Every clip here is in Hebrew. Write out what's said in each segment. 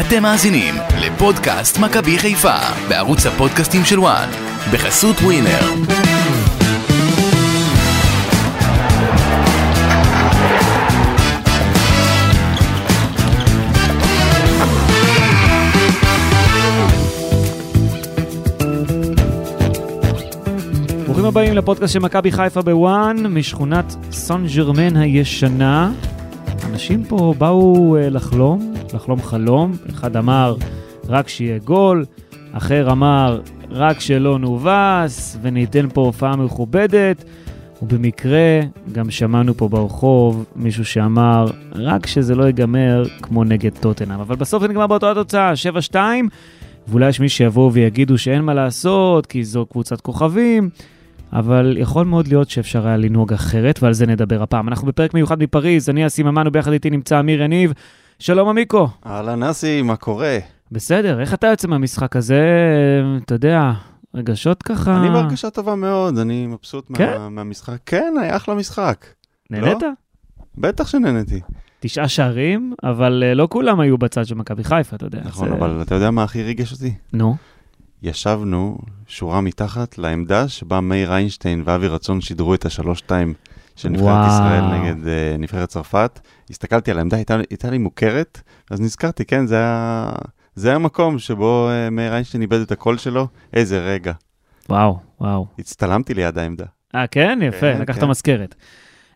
אתם מאזינים לפודקאסט מכבי חיפה בערוץ הפודקאסטים של וואן בחסות ווינר. ברוכים הבאים לפודקאסט של מכבי חיפה בוואן, משכונת סן ג'רמן הישנה. אנשים פה באו אה, לחלום, חלום. אחד אמר, רק שיהיה גול, אחר אמר, רק שלא נובס, וניתן פה הופעה מכובדת. ובמקרה גם שמענו פה ברחוב מישהו שאמר, רק שזה לא ייגמר כמו נגד טוטנאם. אבל בסוף זה נגמר באותה התוצאה, 7-2, ואולי יש מי שיבואו ויגידו שאין מה לעשות, כי זו קבוצת כוכבים. אבל יכול מאוד להיות שאפשר היה לנהוג אחרת, ועל זה נדבר הפעם. אנחנו בפרק מיוחד מפריז, אני אסי ממן, וביחד איתי נמצא אמיר יניב. שלום עמיקו. אהלן אסי, מה קורה? בסדר, איך אתה יוצא מהמשחק הזה? אתה יודע, רגשות ככה... אני בהרגשה טובה מאוד, אני מבסוט כן? מה, מהמשחק. כן, היה אחלה משחק. נהנית? לא? בטח שנהניתי. תשעה שערים, אבל אה, לא כולם היו בצד של מכבי חיפה, אתה יודע. נכון, זה- אבל אתה יודע מה הכי ריגש אותי? נו, ישבנו שורה מתחת לעמדה שבה מאיר איינשטיין ואבי רצון שידרו את השלוש-שתיים של נבחרת. ישראל נגד uh, נבחרת צרפת. הסתכלתי על העמדה, הייתה, הייתה לי מוכרת, אז נזכרתי, כן, זה היה... זה המקום שבו uh, מאיר איינשטיין איבד את הקול שלו. איזה רגע. וואו, וואו. הצטלמתי ליד העמדה. אה, כן? יפה, כן, לקחת כן. מזכרת.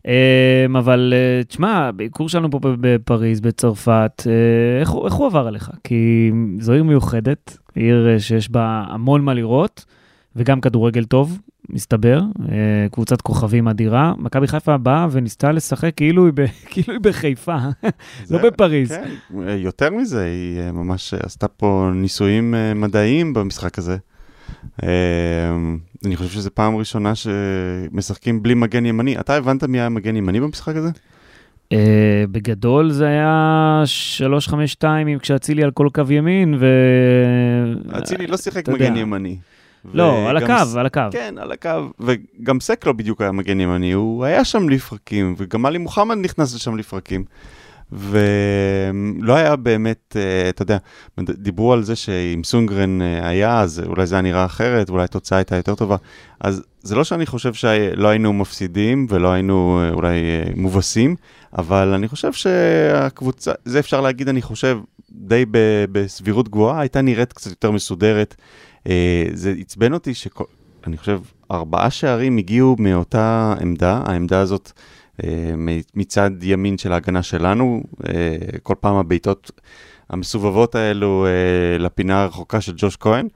אמ, אבל אה, תשמע, ביקור שלנו פה בפריז, בצרפת, אה, איך איך הוא עבר עליך? כי זו עיר מיוחדת, עיר שיש בה המון מה לראות, וגם כדורגל טוב, מסתבר, אה, קבוצת כוכבים אדירה. מכבי חיפה באה וניסתה לשחק כאילו היא ב- כאילו היא בחיפה, לא זה- בפריז. כן, אה, יותר מזה, היא אה, ממש עשתה פה ניסויים מדעיים במשחק הזה. אני חושב שזו פעם ראשונה שמשחקים בלי מגן ימני. אתה הבנת מי היה מגן ימני במשחק הזה? אה, בגדול זה היה 3-5-2 עם כשאצילי על כל קו ימין, ו... אצילי לא שיחק אתה יודע. מגן ימני. לא, על הקו, ס- על הקו. כן, על הקו, וגם סק לא בדיוק היה מגן ימני, הוא היה שם לפרקים, וגם עלי מוחמד נכנס לשם לפרקים. ולא היה באמת, אה, אתה יודע, דיברו על זה שאם סונגרן אה, היה, אז אולי זה היה נראה אחרת, אולי התוצאה הייתה יותר טובה. אז זה לא שאני חושב שלא היינו מפסידים ולא היינו אה, אולי מובסים, אבל אני חושב שהקבוצה, זה אפשר להגיד, אני חושב, די בסבירות גבוהה, הייתה נראית קצת יותר מסודרת. אה, זה עצבן אותי שאני חושב, ארבעה שערים הגיעו מאותה עמדה, העמדה הזאת אה, מצד ימין של ההגנה שלנו, אה, כל פעם הבעיטות המסובבות האלו לפינה הרחוקה של ג'וש כהן.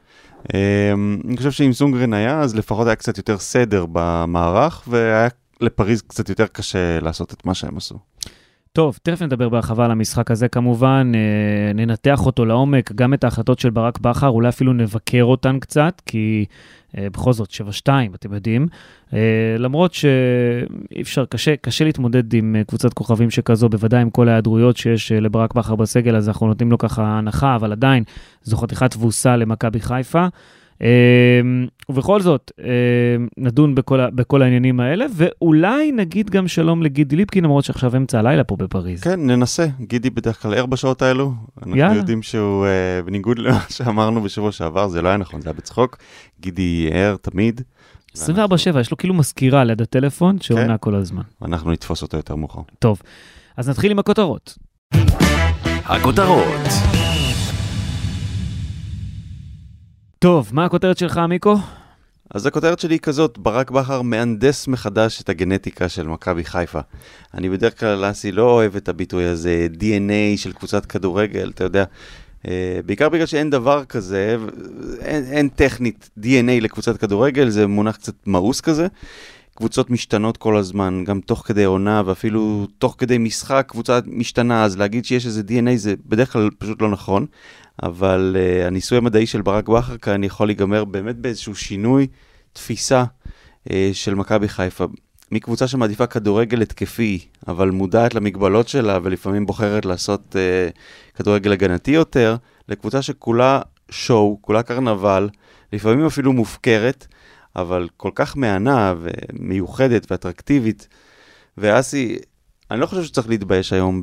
אני חושב שאם סונגרן היה, אז לפחות היה קצת יותר סדר במערך, והיה לפריז קצת יותר קשה לעשות את מה שהם עשו. טוב, תכף נדבר בהרחבה על המשחק הזה כמובן, אה, ננתח אותו לעומק, גם את ההחלטות של ברק בכר, אולי אפילו נבקר אותן קצת, כי אה, בכל זאת 7-2, אתם יודעים. אה, למרות שאי אפשר, קשה, קשה להתמודד עם קבוצת כוכבים שכזו, בוודאי עם כל ההיעדרויות שיש לברק בכר בסגל, אז אנחנו נותנים לו ככה הנחה, אבל עדיין זו חתיכת תבוסה למכבי חיפה. אה, ובכל זאת, אה, נדון בכל, בכל העניינים האלה, ואולי נגיד גם שלום לגידי ליפקין, למרות שעכשיו אמצע הלילה פה בפריז. כן, ננסה. גידי בדרך כלל ער בשעות האלו. אנחנו יאללה. יודעים שהוא, אה, בניגוד למה שאמרנו בשבוע שעבר, זה לא היה נכון, זה היה בצחוק. גידי ער תמיד. 24/7, יש לו כאילו מזכירה ליד הטלפון שעונה כן. כל הזמן. ואנחנו נתפוס אותו יותר מאוחר. טוב, אז נתחיל עם הכותרות. הכותרות טוב, מה הכותרת שלך, מיקו? אז הכותרת שלי היא כזאת, ברק בכר מהנדס מחדש את הגנטיקה של מכבי חיפה. אני בדרך כלל, אסי, לא אוהב את הביטוי הזה, DNA של קבוצת כדורגל, אתה יודע. אה, בעיקר בגלל שאין דבר כזה, אין, אין טכנית DNA לקבוצת כדורגל, זה מונח קצת מאוס כזה. קבוצות משתנות כל הזמן, גם תוך כדי עונה ואפילו תוך כדי משחק קבוצה משתנה, אז להגיד שיש איזה DNA זה בדרך כלל פשוט לא נכון. אבל uh, הניסוי המדעי של ברק בכר כאן יכול להיגמר באמת באיזשהו שינוי תפיסה uh, של מכבי חיפה. מקבוצה שמעדיפה כדורגל התקפי, אבל מודעת למגבלות שלה ולפעמים בוחרת לעשות uh, כדורגל הגנתי יותר, לקבוצה שכולה שואו, כולה קרנבל, לפעמים אפילו מופקרת, אבל כל כך מהנה ומיוחדת ואטרקטיבית. ואסי, אני לא חושב שצריך להתבייש היום.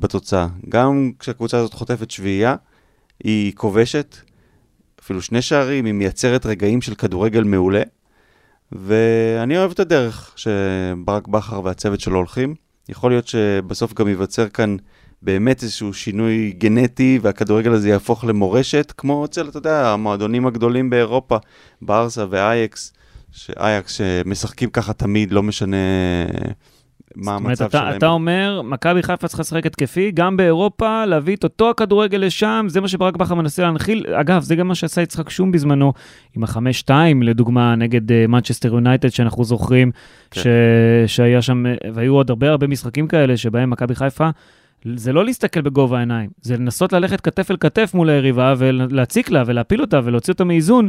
בתוצאה. גם כשהקבוצה הזאת חוטפת שביעייה, היא כובשת, אפילו שני שערים, היא מייצרת רגעים של כדורגל מעולה. ואני אוהב את הדרך שברק בכר והצוות שלו הולכים. יכול להיות שבסוף גם ייווצר כאן באמת איזשהו שינוי גנטי, והכדורגל הזה יהפוך למורשת, כמו אצל, אתה יודע, המועדונים הגדולים באירופה, ברסה ואייקס, שאייקס שמשחקים ככה תמיד, לא משנה מה זאת אומרת, המצב אתה, שלהם. אתה אומר, מכבי חיפה צריכה לשחק התקפי, גם באירופה, להביא את אותו הכדורגל לשם, זה מה שברק בכר מנסה להנחיל. אגב, זה גם מה שעשה יצחק שום בזמנו, עם החמש-שתיים, לדוגמה, נגד מנצ'סטר uh, יונייטד, שאנחנו זוכרים, כן. ש... שהיה שם, אה, והיו עוד הרבה הרבה משחקים כאלה, שבהם מכבי חיפה, זה לא להסתכל בגובה העיניים, זה לנסות ללכת כתף אל כתף מול היריבה, ולהציק לה, ולהפיל אותה, ולהוציא אותה מאיזון.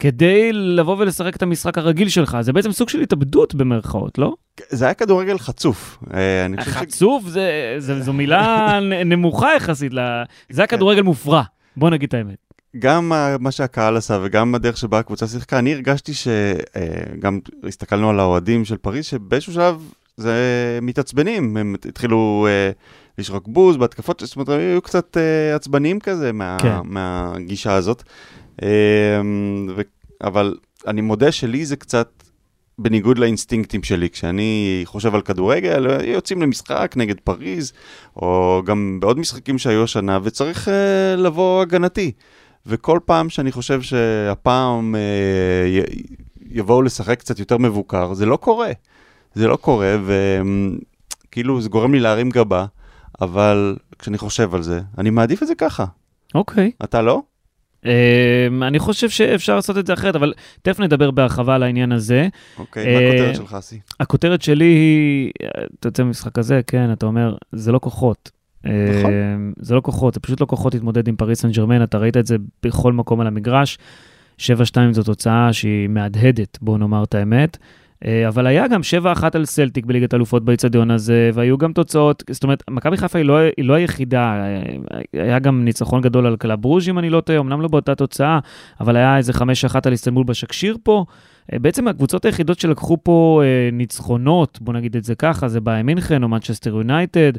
כדי לבוא ולשחק את המשחק הרגיל שלך, זה בעצם סוג של התאבדות במרכאות, לא? זה היה כדורגל חצוף. אה, חושב ש... חצוף זה, זה, זו מילה נמוכה יחסית, ל... זה היה כדורגל מופרע, בוא נגיד את האמת. גם מה- שהקהל עשה וגם הדרך שבה הקבוצה שיחקה, אני הרגשתי שגם הסתכלנו על האוהדים של פריז, שבאיזשהו שלב זה מתעצבנים, הם התחילו אה, לשרוק בוז בהתקפות, זאת אומרת, היו קצת אה, עצבניים כזה מה, כן. מהגישה הזאת. אה, ו, אבל אני מודה שלי זה קצת בניגוד לאינסטינקטים שלי, כשאני חושב על כדורגל, יוצאים למשחק נגד פריז, או גם בעוד משחקים שהיו השנה, וצריך אה, לבוא הגנתי. וכל פעם שאני חושב שהפעם אה, י, יבואו לשחק קצת יותר מבוקר, זה לא קורה. זה לא קורה, וכאילו זה גורם לי להרים גבה, אבל כשאני חושב על זה, אני מעדיף את זה ככה. אוקיי. אתה לא? Um, אני חושב שאפשר לעשות את זה אחרת, אבל תכף נדבר בהרחבה על העניין הזה. אוקיי, אה, מה הכותרת שלך, אסי? הכותרת שלי היא, אתה יוצא ממשחק הזה, כן, אתה אומר, זה לא כוחות. נכון. אמ, זה לא כוחות, זה פשוט לא כוחות להתמודד עם פריס סן ג'רמן, אתה ראית את זה בכל מקום על המגרש. 7-2 זו תוצאה שהיא מהדהדת, בואו נאמר את האמת. אה, אבל היה גם 7-1 על סלטיק בליגת אלופות באיצטדיון הזה, והיו גם תוצאות, זאת אומרת, מכבי חיפה היא לא, היא לא היחידה, אה, היה גם ניצחון גדול על קלאב ברוז' אם אני לא טועה, אמנם לא באותה תוצאה, אבל היה איזה 5-1 על איסטנבול בשקשיר פה. אה, בעצם הקבוצות היחידות שלקחו פה ניצחונות, בוא נגיד את זה ככה, זה באי מינכן או מנצ'סטר יונייטד,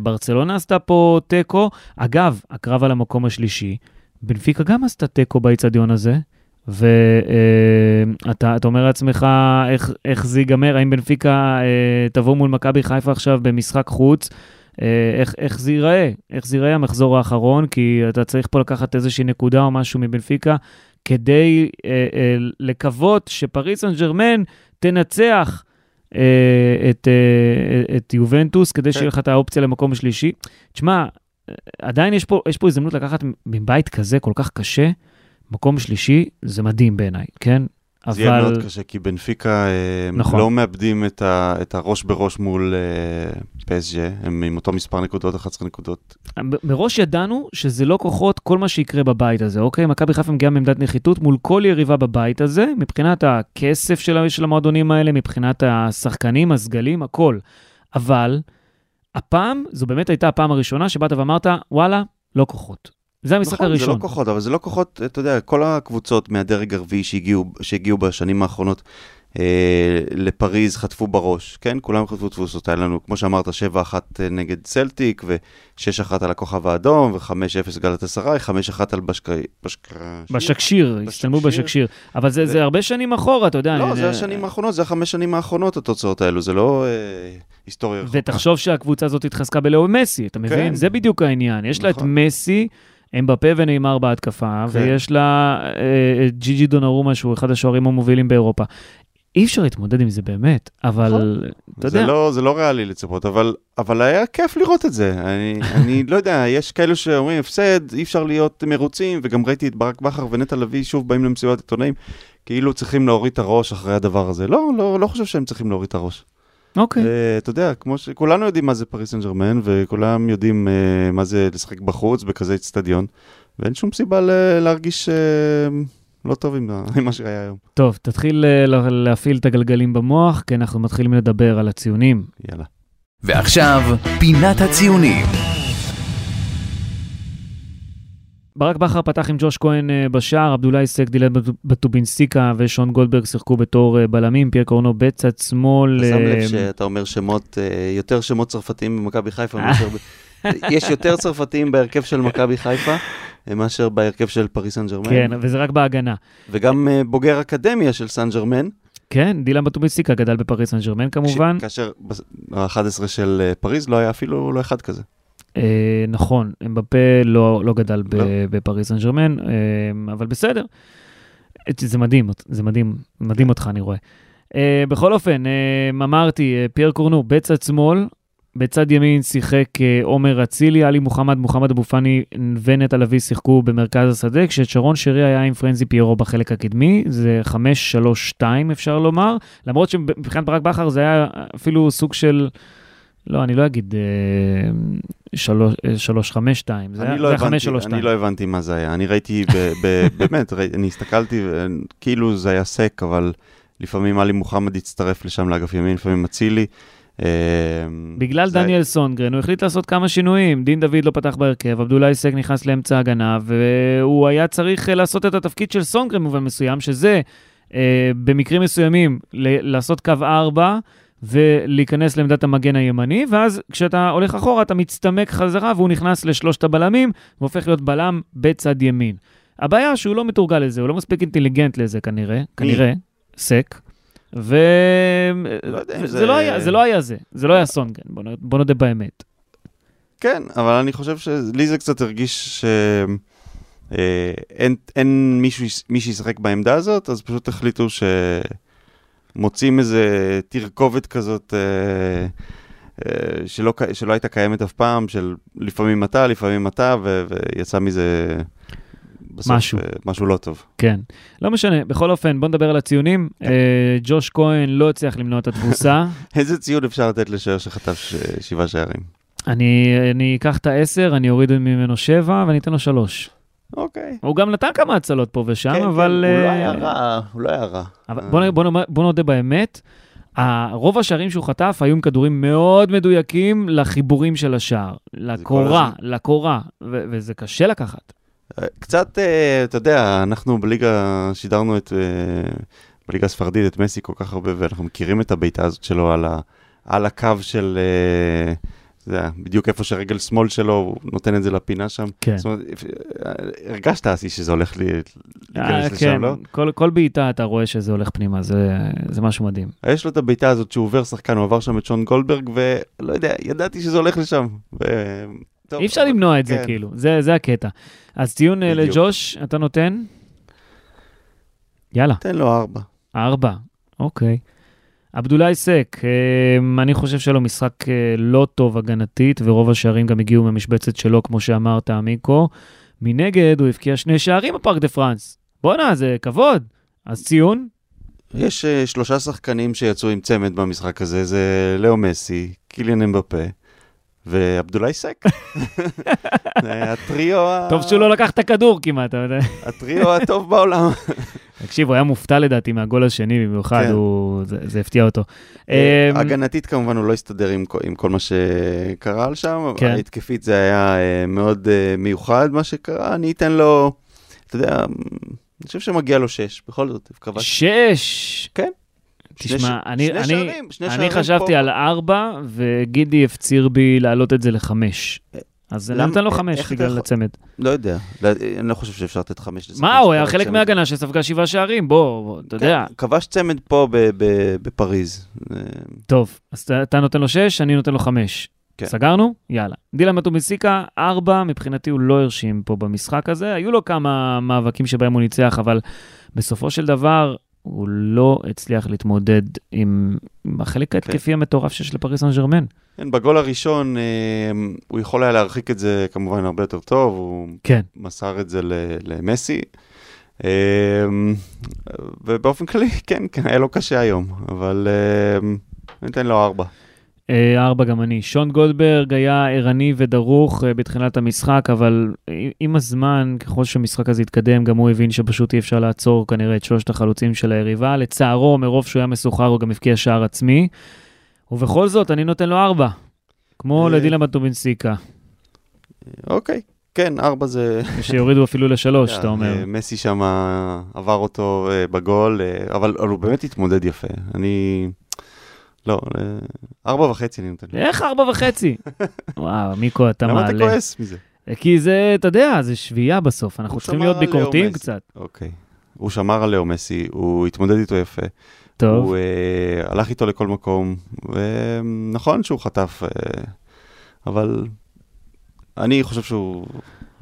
ברצלונה עשתה פה תיקו. אגב, הקרב על המקום השלישי, בנפיקה גם עשתה תיקו באיצטדיון הזה. ואתה uh, אומר לעצמך איך, איך זה ייגמר, האם בנפיקה uh, תבוא מול מכבי חיפה עכשיו במשחק חוץ, uh, איך, איך זה ייראה, איך זה ייראה המחזור האחרון, כי אתה צריך פה לקחת איזושהי נקודה או משהו מבנפיקה, כדי uh, uh, לקוות שפריס סן ג'רמן תנצח את, את יובנטוס, כדי כן. שיהיה לך את האופציה למקום שלישי. תשמע, עדיין יש פה, יש פה הזדמנות לקחת מבית כזה כל כך קשה, מקום שלישי, זה מדהים בעיניי, כן? זה יהיה אבל מאוד קשה, כי בנפיקה אה, נכון. לא מאבדים את, ה, את הראש בראש מול אה, פסג'ה, הם עם אותו מספר נקודות, 11 נקודות. מ- מראש ידענו שזה לא כוחות כל מה שיקרה בבית הזה, אוקיי? מכבי חיפה מגיעה מעמדת נחיתות מול כל יריבה בבית הזה, מבחינת הכסף של, של המועדונים האלה, מבחינת השחקנים, הסגלים, הכל. אבל הפעם, זו באמת הייתה הפעם הראשונה שבאת ואמרת, וואלה, לא כוחות. זה המשחק נכון, הראשון. זה לא כוחות, אבל זה לא כוחות, אתה יודע, כל הקבוצות מהדרג הרביעי שהגיעו, שהגיעו בשנים האחרונות אה, לפריז חטפו בראש, כן? כולם חטפו תבוסות, היה לנו, כמו שאמרת, 7-1 נגד סלטיק, ו-6-1 על הכוכב האדום, ו-5-0 גלת אסריי, 5-1 על בשקאי. בשקשיר, הצטלמו בשקשיר. אבל זה, זה הרבה שנים אחורה, אתה יודע. לא, אני- זה השנים האחרונות, זה החמש שנים האחרונות, התוצאות האלו, זה לא אה, היסטוריה רחוקה. ותחשוב שהקבוצה הזאת התחזקה בלאו מסי, אתה מבין? כן. זה בדיוק העניין. יש לה את נכון. מסי, אמבפה ונאמר בהתקפה, כן. ויש לה אה, את ג'יג'י דונרומה, שהוא אחד השוערים המובילים באירופה. אי אפשר להתמודד עם זה באמת, אבל אתה זה יודע, לא, זה לא ריאלי לצפות, אבל, אבל היה כיף לראות את זה. אני, אני לא יודע, יש כאלו שאומרים, הפסד, אי אפשר להיות מרוצים, וגם ראיתי את ברק בכר ונטע לביא שוב באים למסיבת עיתונאים, כאילו צריכים להוריד את הראש אחרי הדבר הזה. לא, לא, לא חושב שהם צריכים להוריד את הראש. אוקיי. אה, אתה יודע, כמו שכולנו יודעים מה זה פריס סן ג'רמן, וכולם יודעים אה, מה זה לשחק בחוץ בכזה אצטדיון, ואין שום סיבה ל- להרגיש אה, לא טוב עם עם מה שהיה היום. טוב, תתחיל לה- להפעיל את הגלגלים במוח, כי אנחנו מתחילים לדבר על הציונים. יאללה. ועכשיו, פינת הציונים. ברק בכר פתח עם ג'וש כהן אה, בשער, עבדולאי סק, דילן בטו- בטובינסיקה ושון גולדברג שיחקו בתור אה, בלמים, פייר קורנו בצד שמאל. אתה שם אה, לב שאתה אומר שמות, אה, יותר שמות צרפתיים במכבי חיפה מאשר... יש יותר צרפתיים בהרכב של מכבי חיפה אה, מאשר בהרכב של פריס סן ג'רמן. כן, וזה רק בהגנה. וגם אה, בוגר אקדמיה של סן ג'רמן. כן, דילן בטובינזיקה גדל בפריס סן ג'רמן כמובן. כאשר ב-11 של אה, פריז לא היה אפילו לא אחד כזה. אה, נכון, אמבפה לא, לא גדל ב- לא. בפריס סן ג'רמן, אה, אבל בסדר. זה מדהים, זה מדהים, מדהים אותך, אני רואה. אה, בכל אופן, אה, אמרתי, אה, פייר קורנו בצד שמאל, בצד ימין שיחק אה, עומר אצילי, עלי מוחמד, מוחמד אבו פאני ונטע לביא שיחקו במרכז השדה, כששרון שרי היה עם פרנזי פיירו בחלק הקדמי, זה 5-3-2 אפשר לומר, למרות שמבחינת ברק בכר זה היה אפילו סוג של... לא, אני לא אגיד אה, שלוש- אה, 352, זה אני היה לא זה היה הבנתי- 532. אני לא הבנתי מה זה היה. אני ראיתי, באמת, אני הסתכלתי, ו- כאילו זה היה סק, אבל לפעמים עלי מוחמד הצטרף לשם לאגף ימין, לפעמים אצילי. אה, בגלל דניאל סונגרן, הוא החליט לעשות כמה שינויים. דין דוד לא פתח בהרכב, עבדולאי סק נכנס לאמצע ההגנה, והוא היה צריך אה, לעשות את התפקיד של סונגרן במובן מסוים, שזה אה, במקרים מסוימים לעשות קו 4 ולהיכנס לעמדת המגן הימני, ואז כשאתה הולך אחורה אתה מצטמק חזרה והוא נכנס לשלושת הבלמים והופך להיות בלם בצד ימין. הבעיה שהוא לא מתורגל לזה, הוא לא מספיק אינטליגנט לזה כנראה, כנראה, סק. ו... לא יודע אם זה, זה- לא היה, זה לא היה זה, זה לא היה סונגרן, בוא, נודה באמת. כן, אבל אני חושב שלי זה קצת הרגיש שאין אין, אין מישהו, מי שישחק בעמדה הזאת, אז פשוט החליטו שמוצאים איזה תרכובת כזאת אה, אה, שלא, שלא הייתה קיימת אף פעם, של לפעמים אתה, לפעמים אתה, ו, ויצא מזה בסוף משהו. אה, משהו לא טוב. כן. לא משנה, בכל אופן, בוא נדבר על הציונים. כן. אה, ג'וש כהן לא הצליח למנוע את התבוסה. איזה ציון אפשר לתת לשוער שחטף ש... שבעה שערים? אני, אני אקח את העשר, אני אוריד ממנו שבע ואני אתן לו שלוש. אוקיי. הוא גם נתן כמה הצלות פה ושם, כן, אבל... כן, הוא לא אה, היה רע, הוא לא היה רע. אבל בוא, נ- בוא, נאמר- בוא נודה באמת, רוב השערים שהוא חטף היו עם כדורים מאוד מדויקים לחיבורים של השער, לקורה. לקורה, ו- וזה קשה לקחת. קצת, אה, אתה יודע, אנחנו בליגה שידרנו את, אה, בליגה הספרדית את מסי כל כך הרבה, ואנחנו מכירים את הבעיטה הזאת שלו על, ה, על הקו של, אה, זה היה בדיוק איפה שהרגל שמאל שלו, הוא נותן את זה לפינה שם. כן. זאת אומרת, אה, הרגשת, אסי, שזה הולך לי, אה, להיכנס כן, לשם, לא? כל, כל בעיטה אתה רואה שזה הולך פנימה, זה, זה משהו מדהים. יש לו את הבעיטה הזאת שהוא עובר שחקן, הוא עבר שם את שון גולדברג, ולא יודע, ידעתי שזה הולך לשם. ו... טוב, אי אפשר למנוע את זה, כן. כאילו, זה, זה הקטע. אז ציון אה, בדיוק. לג'וש, אתה נותן? יאללה, תן לו ארבע. ארבע, אוקיי. עבדולאי סק, אה, אני חושב שהיה לו משחק אה, לא טוב הגנתית, ורוב השערים גם הגיעו מהמשבצת שלו, כמו שאמרת, מיקו. מנגד, הוא הבקיע שני שערים בפארק דה פרנס. בואנה, זה כבוד. אז ציון? יש uh, שלושה שחקנים שיצאו עם צמד במשחק הזה, זה לאו מסי, קיליאן אמבפה ועבדולאי סק. הטריו, ה- טוב שהוא לא לקח את הכדור כמעט, אתה יודע. הטריו הטוב בעולם. תקשיב, הוא היה מופתע לדעתי מהגול השני במיוחד, כן. הוא... זה, זה הפתיע אותו. אה, אמ, הגנתית כמובן הוא לא הסתדר עם, כל- עם כל מה שקרה על שם, כן. ההתקפית זה היה אה, מאוד אה, מיוחד מה שקרה, אני אתן לו, אתה יודע, אני חושב שמגיע לו שש, בכל זאת, שש. כן. תשמע, אני, שני אני, שערים, שני אני שערים חשבתי פה. על ארבע, וגידי הפציר בי להעלות את זה לחמש. אז למה- לו אה, חמש אתה בגלל הצמד. לא יודע, לא- אני לא חושב שאפשר לתת חמש. לשחקן מה, הוא היה חלק. מההגנה שספגה שבעה שערים, בוא, אתה יודע. כבש צמד פה בפריז. אה, טוב, אז אתה- אתה נותן לו שש, אני נותן לו חמש. כן. סגרנו? יאללה. דילן מטומיסיקה, ארבע, מבחינתי הוא לא הרשים פה במשחק הזה. היו לו כמה מאבקים שבהם הוא ניצח, אבל בסופו של דבר הוא לא הצליח להתמודד עם עם החלק ההתקפי המטורף שיש לפריס סן ג'רמן. כן, בגול הראשון אה, הוא יכול היה להרחיק את זה כמובן הרבה יותר טוב, הוא כן. מסר את זה למסי. אה, ובאופן כללי, כן, כן, היה לו קשה היום, אבל אה, אני אתן לו ארבע. אה, ארבע גם אני. שון גולדברג היה ערני ודרוך אה, בתחילת המשחק, אבל עם- הזמן, ככל שהמשחק הזה התקדם, גם הוא הבין שפשוט אי אפשר לעצור כנראה את שלושת החלוצים של היריבה. לצערו, מרוב שהוא היה מסוחר, הוא גם הבקיע שער עצמי. ובכל זאת, אני נותן לו ארבע, כמו אה. לדילן מטובינסיקה. אוקיי. כן, ארבע זה... שיורידו אפילו לשלוש, אתה אומר. מסי שם עבר אותו בגול, אבל הוא באמת התמודד יפה. אני... לא, אה, ארבע וחצי אני נותן. איך ארבע וחצי? וואו, מיקו, אתה למה אתה מעלה. כועס מזה? כי זה, אתה יודע, זה שביעייה בסוף, אנחנו צריכים להיות ביקורתיים. קצת. אוקיי. הוא שמר על לאו מסי, הוא התמודד איתו יפה. טוב, הוא אה, הלך איתו לכל מקום, ונכון שהוא חטף, אה, אבל אני חושב שהוא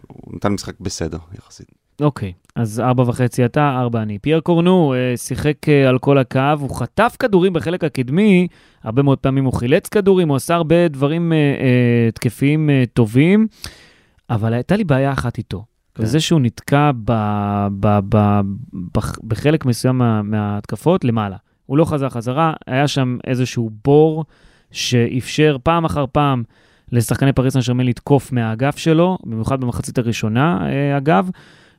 הוא נתן משחק בסדר יחסית. אוקיי, אז ארבע וחצי אתה, ארבע אני. פייר קורנו אה, שיחק אה, על כל הקו, הוא חטף כדורים בחלק הקדמי, הרבה מאוד פעמים הוא חילץ כדורים, הוא עשה הרבה דברים אה, התקפיים אה, טובים, אבל הייתה לי בעיה אחת איתו. כן. וזה שהוא נתקע ב, ב, ב, בח- בחלק מסוים מה, מההתקפות למעלה. הוא לא חזר חזרה, היה שם איזשהו בור שאפשר פעם אחר פעם לשחקני פריס סן שרמן לתקוף מהאגף שלו, במיוחד במחצית הראשונה, אגב,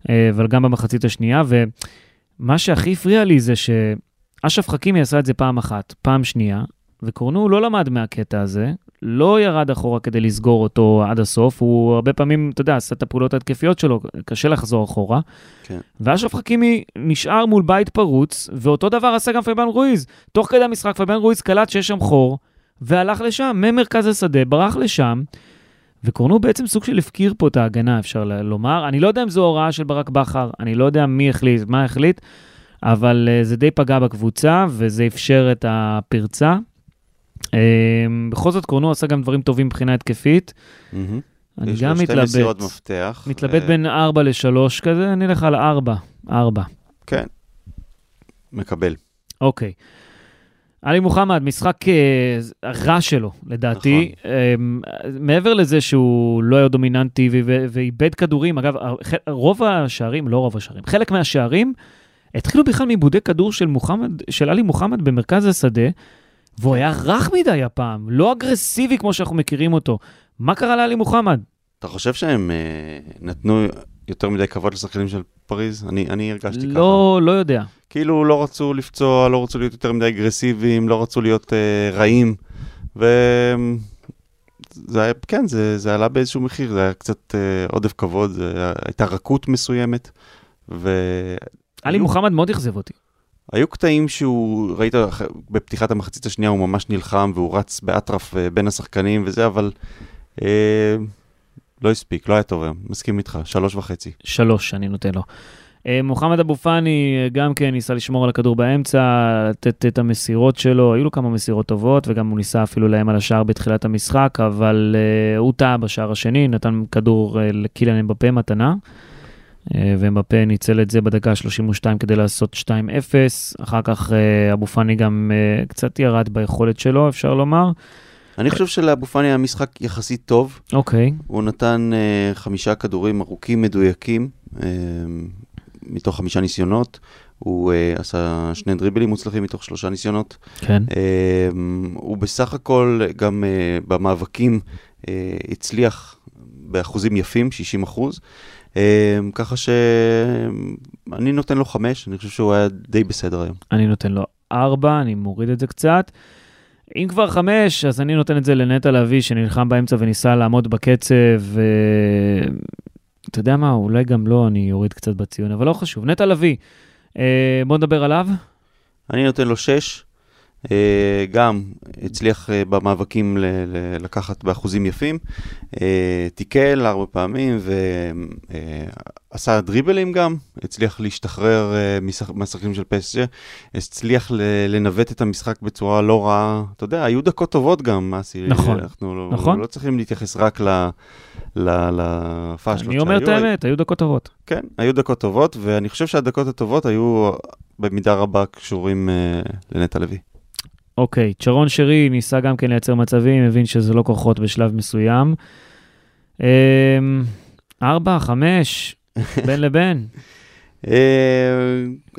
אבל גם במחצית השנייה. ומה שהכי הפריע לי זה שאשרף חכימי עשה את זה פעם אחת, פעם שנייה, וקורנו לא למד מהקטע הזה, לא ירד אחורה כדי לסגור אותו עד הסוף, הוא הרבה פעמים, אתה יודע, עשה את הפעולות ההתקפיות שלו, קשה לחזור אחורה. כן. ואשרף חכימי נשאר מול בית פרוץ, ואותו דבר עשה גם פביאן רואיז. תוך כדי המשחק פביאן רואיז קלט שיש שם חור, והלך לשם, ממרכז השדה, ברח לשם, וקורנו בעצם סוג של הפקיר פה את ההגנה, אפשר לומר. אני לא יודע אם זו הוראה של ברק בכר, אני לא יודע מי החליט, מה החליט, אבל uh, זה די פגע בקבוצה, וזה אפשר את הפרצה. Um, בכל זאת, קורנו עשה גם דברים טובים מבחינה התקפית. אני יש גם לו שתי מסירות מתלבט, מפתח. מתלבט אה, בין 4 ל-3 כזה, אני אלך על 4, 4. כן, מקבל. אוקיי. עלי מוחמד, משחק אה, רע שלו, לדעתי. נכון. אה, מעבר לזה שהוא לא היה דומיננטי ואיבד כדורים, אגב, רוב השערים, לא רוב השערים, חלק מהשערים התחילו בכלל מעיבודי כדור של, מוחמד, של עלי מוחמד במרכז השדה, והוא היה רך מדי הפעם, לא אגרסיבי כמו שאנחנו מכירים אותו. מה קרה לעלי מוחמד? אתה חושב שהם אה, נתנו יותר מדי כבוד לשחקנים של פריז? אני אני הרגשתי ככה. לא, לא יודע. כאילו לא רצו לפצוע, לא רצו להיות יותר מדי אגרסיביים, לא רצו להיות אה, רעים, ו... זה היה, כן, זה, זה עלה באיזשהו מחיר, זה היה קצת אה, עודף כבוד, זה היה, הייתה רכות מסוימת, והיו עלי מוחמד מאוד אכזב אותי. קטעים שהוא, ראית בפתיחת המחצית השנייה הוא ממש נלחם והוא רץ באטרף אה, בין השחקנים וזה, אבל אה, לא הספיק, לא היה טוב היום, מסכים איתך, שלוש וחצי. שלוש, אני נותן לו. אה, מוחמד אבו פאני אה, גם כן ניסה לשמור על הכדור באמצע, לתת את המסירות שלו, היו לו כמה מסירות טובות, וגם הוא ניסה אפילו לאיים על השער בתחילת המשחק, אבל uh, הוא טעה בשער השני, נתן כדור uh, לקילן אמבפה מתנה, uh, ואמבפה ניצל את זה בדקה ה-32 כדי לעשות 2-0, אחר כך uh, אבו פאני גם uh, קצת ירד ביכולת שלו, אפשר לומר. אני חושב שלאבו פאני היה משחק יחסית טוב, אוקיי, הוא נתן uh, חמישה כדורים ארוכים מדויקים, uh, מתוך חמישה ניסיונות. הוא uh, עשה שני דריבלים מוצלחים מתוך שלושה ניסיונות. כן. Uh, הוא בסך הכל גם uh, במאבקים uh, הצליח באחוזים יפים, 60 אחוז. ככה שאני נותן לו חמש, אני חושב שהוא היה די בסדר היום. אני נותן לו ארבע, אני מוריד את זה קצת. אם כבר חמש, אז אני נותן את זה לנטע לביא, שנלחם באמצע וניסה לעמוד בקצב, ו... אתה יודע מה, אולי גם לא, אני אוריד קצת בציון, אבל לא חשוב. נטע לביא, אה, בוא נדבר עליו. אני נותן לו שש. אה, גם הצליח אה, במאבקים לקחת באחוזים יפים. אה, תיקל ארבע פעמים ועשה דריבלים גם, הצליח להשתחרר מהשחקנים של פסג'ה, הצליח לנווט את המשחק בצורה לא רעה. אתה יודע, היו דקות טובות גם, אסי. נכון, אנחנו לא, נכון. לא צריכים להתייחס רק לפאשלות אני אומר את שהיו. האמת, היו דקות טובות. כן, היו דקות טובות, ואני חושב שהדקות הטובות היו במידה רבה קשורים לנטע לביא. אוקיי, צ'רון שרי ניסה גם כן לייצר מצבים, הבין שזה לא כוחות בשלב מסוים. אה, ארבע, חמש, בין לבין. אה,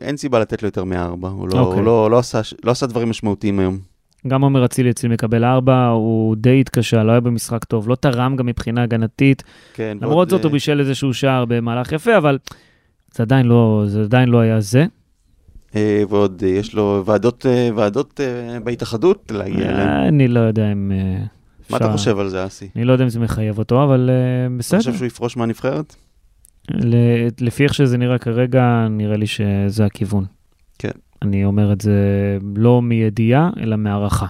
אין סיבה לתת לו יותר מארבע, הוא, לא, אוקיי. הוא לא, לא, עשה, לא עשה דברים משמעותיים היום. גם עומר אצילי אצלי מקבל ארבע, הוא די התקשה, לא היה במשחק טוב, לא תרם גם מבחינה הגנתית. כן, למרות זאת, הוא אה, בישל איזשהו שער במהלך יפה, אבל זה עדיין לא, זה עדיין לא היה זה. אה, ועוד אה, יש לו ועדות, אה, ועדות בהתאחדות להגיע אליהן. אני לא יודע אם... מה אתה חושב על זה, אסי? אני לא יודע אם זה מחייב אותו, אבל אה, אתה בסדר. חושב שהוא יפרוש מהנבחרת? לפי איך שזה נראה כרגע, נראה לי שזה הכיוון. כן. אני אומר את זה לא מידיעה, אלא מהערכה.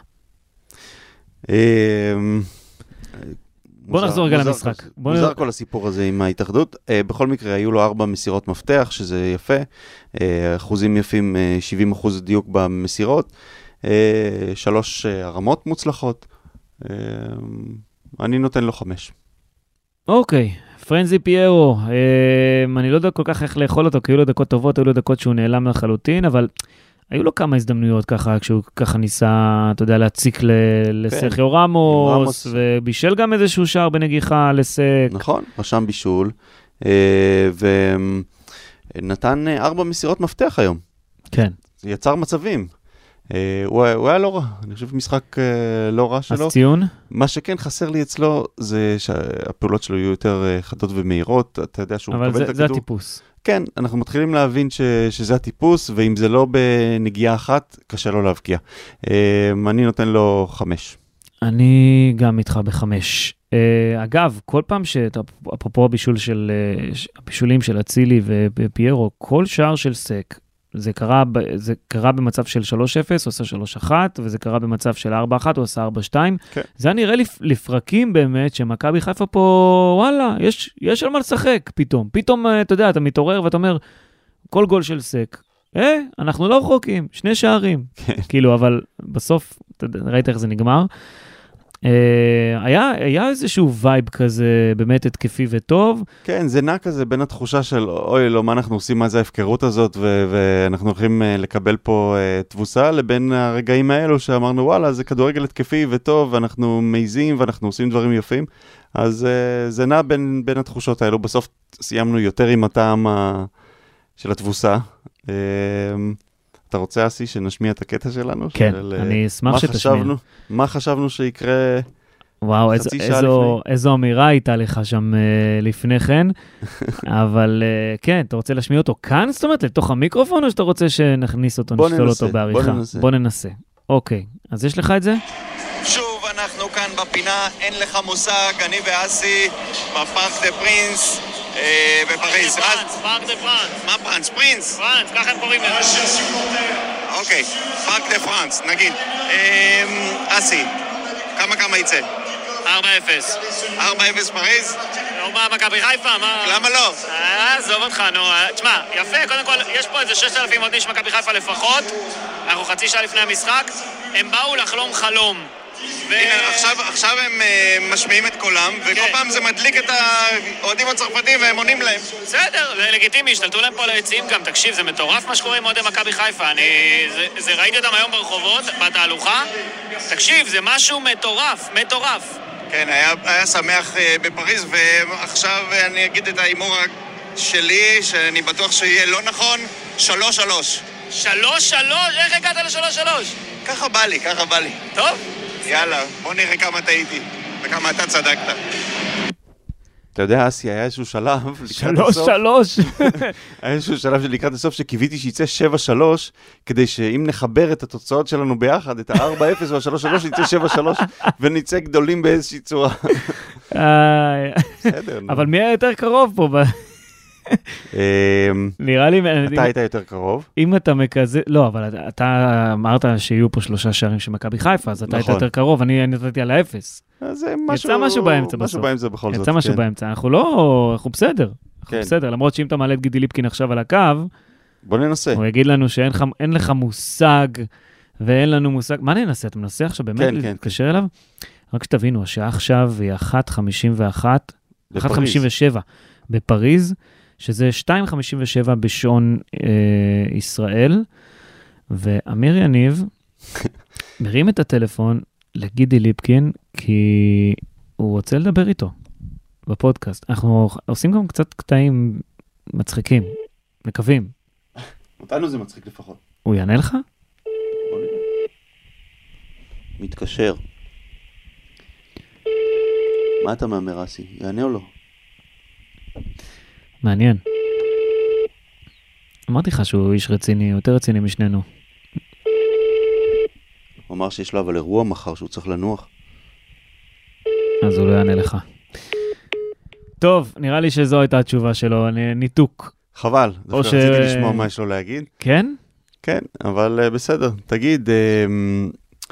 בוא מוזר- נחזור רגע מוזר למשחק. בוא מוזר נ- כל הסיפור הזה עם ההתאחדות. אה, בכל מקרה, היו לו ארבע מסירות מפתח, שזה יפה. אה, אחוזים יפים, אה, 70 אחוז דיוק במסירות. אה, שלוש אה, הרמות מוצלחות. אה, אני נותן לו חמש. אוקיי, פרנזי פיירו, אני לא יודע כל כך איך לאכול אותו, כי היו לו דקות טובות, היו לו דקות שהוא נעלם לחלוטין, אבל היו לו כמה הזדמנויות ככה, כשהוא ככה ניסה, אתה יודע, להציק ל- לסרחיו רמוס, רמוס. ובישל גם איזשהו שער בנגיחה לסק. נכון, רשם בישול. אה, ונתן אה, ארבע מסירות מפתח היום. כן, יצר מצבים. אה, הוא היה- הוא היה לא רע, אני חושב משחק לא רע שלו. אז ציון? מה שכן חסר לי אצלו זה שהפעולות שלו יהיו יותר חדות ומהירות, אתה יודע שהוא אבל מקבל זה, את זה הכדור. הטיפוס. כן, אנחנו מתחילים להבין ש, שזה הטיפוס, ואם זה לא בנגיעה אחת, קשה לו להבקיע. אה, אני נותן לו חמש. אני גם איתך בחמש. Uh, אגב, כל פעם ש... אפרופו הבישול של... ש- הבישולים של אצילי ופיירו, כל שער של סק, זה קרה, זה קרה במצב של 3-0, הוא עשה 3-1, וזה קרה במצב של 4-1, הוא עשה 4-2. כן. זה היה נראה לפ, לפרקים באמת, שמכבי חיפה פה, וואלה, יש, יש על מה לשחק פתאום. פתאום, אה, אתה יודע, אתה מתעורר ואתה אומר, כל גול של סק, אה, אנחנו לא רחוקים, שני שערים. כן. כאילו, אבל בסוף, אתה ראית איך זה נגמר. אה, היה, היה איזשהו וייב כזה באמת התקפי וטוב. כן, זה נע כזה בין התחושה של אוי, לא, מה אנחנו עושים, מה זה ההפקרות הזאת, ו- ואנחנו הולכים uh, לקבל פה uh, תבוסה, לבין הרגעים האלו שאמרנו, וואלה, זה כדורגל התקפי וטוב, ואנחנו מעיזים ואנחנו עושים דברים יפים. אז uh, זה נע בין, בין התחושות האלו. בסוף סיימנו יותר עם הטעם ה- של התבוסה. Uh, אתה רוצה, אסי, שנשמיע את הקטע שלנו? כן, של, אה, אני אשמח מה שתשמיע. חשבנו, מה חשבנו שיקרה? וואו, איזו, חצי שעה איזו, איזו אמירה הייתה לך שם אה, לפני כן, אבל אה, כן, אתה רוצה להשמיע אותו כאן, זאת אומרת, לתוך המיקרופון, או שאתה רוצה שנכניס אותו, בוא נשתול ננסה, אותו בוא בעריכה? ננסה. בוא ננסה. אוקיי, אז יש לך את זה? שוב אנחנו כאן בפינה, אין לך מושג, אני ואסי בפארק דה פרינס בפריז. אז- פארק דה פראנס. מה פראנס? פרינס? פראנס, ככה הם קוראים לזה. אוקיי, פארק דה פראנס, נגיד. אה, אסי, כמה כמה יצא? 4-0. 4-0 פריז? נו, מה, מכבי חיפה? מה? למה לא? אה, עזוב אותך, נו. אה, תשמע, יפה, קודם כל, יש פה איזה 6,000 עוד איש מכבי חיפה לפחות. אנחנו חצי שעה לפני המשחק. הם באו לחלום חלום. הנה, עכשיו, עכשיו הם אה, משמיעים את קולם, וכל כן. פעם זה מדליק את האוהדים הצרפתים והם עונים להם. בסדר, זה לגיטימי, השתלטו להם פה על היציעים גם. תקשיב, זה מטורף מה שקורה עם אוהדי מכבי חיפה. אני... זה, זה ראיתי אותם היום ברחובות, בתהלוכה. תקשיב, זה משהו מטורף, מטורף. כן, היה, היה שמח אה, בפריז, ועכשיו אני אגיד את ההימור שלי, שאני בטוח שיהיה לא נכון, שלוש שלוש. שלוש שלוש? איך הגעת לשלוש שלוש? ככה בא לי, ככה בא לי. טוב, יאללה, בוא נראה כמה טעיתי, וכמה אתה צדקת. אתה יודע, אסי, היה איזשהו שלב, לקראת שלוש, שלוש. היה איזשהו שלב שלקראת הסוף שקיוויתי שיצא 7-3, כדי שאם נחבר את התוצאות שלנו ביחד, את ה-4-0 וה-3-3, יצא 7-3, ונצא גדולים באיזושהי צורה. בסדר. אבל מי היה יותר קרוב פה? אמ, נראה לי, אתה היית יותר קרוב. אם אתה מקזז, לא, אבל אתה- אמרת שיהיו פה שלושה שערים של מכבי חיפה, אז אתה היית נכון. יותר קרוב, אני נתתי על האפס. אז משהו... יצא משהו באמצע בסוף. משהו באמצע בכל זאת. יצא משהו כן. באמצע, אנחנו לא, אנחנו בסדר. אנחנו כן. בסדר, למרות שאם אתה מעלה את גידי ליפקין עכשיו על הקו, בוא ננסה. הוא יגיד לנו שאין לך- מושג ואין לנו מושג. מה ננסה? אתה מנסה עכשיו באמת כן, להתקשר אליו? רק שתבינו, השעה עכשיו היא 1.51, בפריז. 1.57 בפריז, שזה 2.57 בשעון אה, ישראל, ואמיר יניב מרים את הטלפון לגידי ליפקין, כי הוא רוצה לדבר איתו בפודקאסט. אנחנו עושים גם קצת קטעים מצחיקים, מקווים. אותנו זה מצחיק לפחות. הוא יענה לך? מתקשר. מה אתה מהמר, אסי? יענה או לא? מעניין. אמרתי לך שהוא איש רציני, יותר רציני משנינו. הוא אמר שיש לו אבל אירוע מחר שהוא צריך לנוח. אז הוא לא יענה לך. טוב, נראה לי שזו הייתה התשובה שלו, ניתוק. חבל, דווקא ש- רציתי לשמוע מה יש לו להגיד. כן? כן, אבל אה, בסדר. תגיד, אה,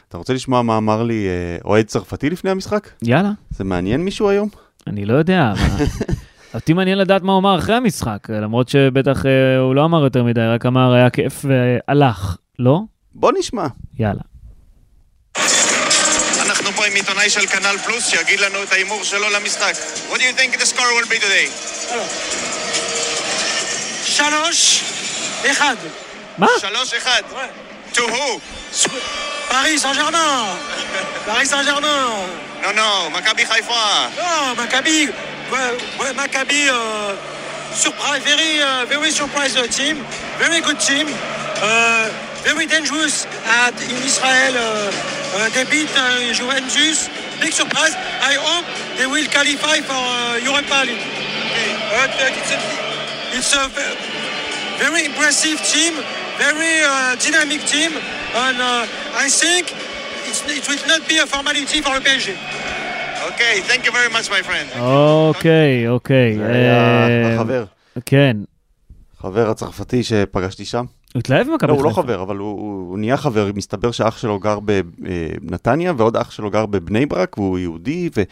אתה רוצה לשמוע מה אמר לי אה, אוהד צרפתי לפני המשחק? יאללה. זה מעניין מישהו היום? אני לא יודע. מה- אותי מעניין לדעת מה הוא אמר אחרי המשחק, למרות שבטח אה, הוא לא אמר יותר מדי, רק אמר היה כיף והלך, לא? בוא נשמע. יאללה. אנחנו פה עם עיתונאי של כנל פלוס שיגיד לנו את ההימור שלו למשחק. What do you think the score will be today? שלוש, אחד. מה? שלוש אחד. To who? פריס סן ג'רמן. פריס סן ג'רמן. No, no, מכבי חיפה. לא, מכבי, Maccabi, uh, surprise, very, uh, very surprised team, very good team, uh, very dangerous at in Israel. Euh, euh, they beat Juventus, big surprise. I hope they will qualify for Europa League. Uh, it's, a, very impressive team, very uh, dynamic team, and uh, I think it will not be a formality for the PSG. Okay, thank you very much, my friend. אוקיי, אוקיי. זה היה אה, החבר, כן. חבר הצרפתי שפגשתי שם. הוא התלהב ממכבי לא, הוא לא חיפה. חבר, אבל הוא- הוא הוא נהיה חבר. מסתבר שאח שלו גר בנתניה, ועוד אח שלו גר בבני ברק, והוא יהודי, ו...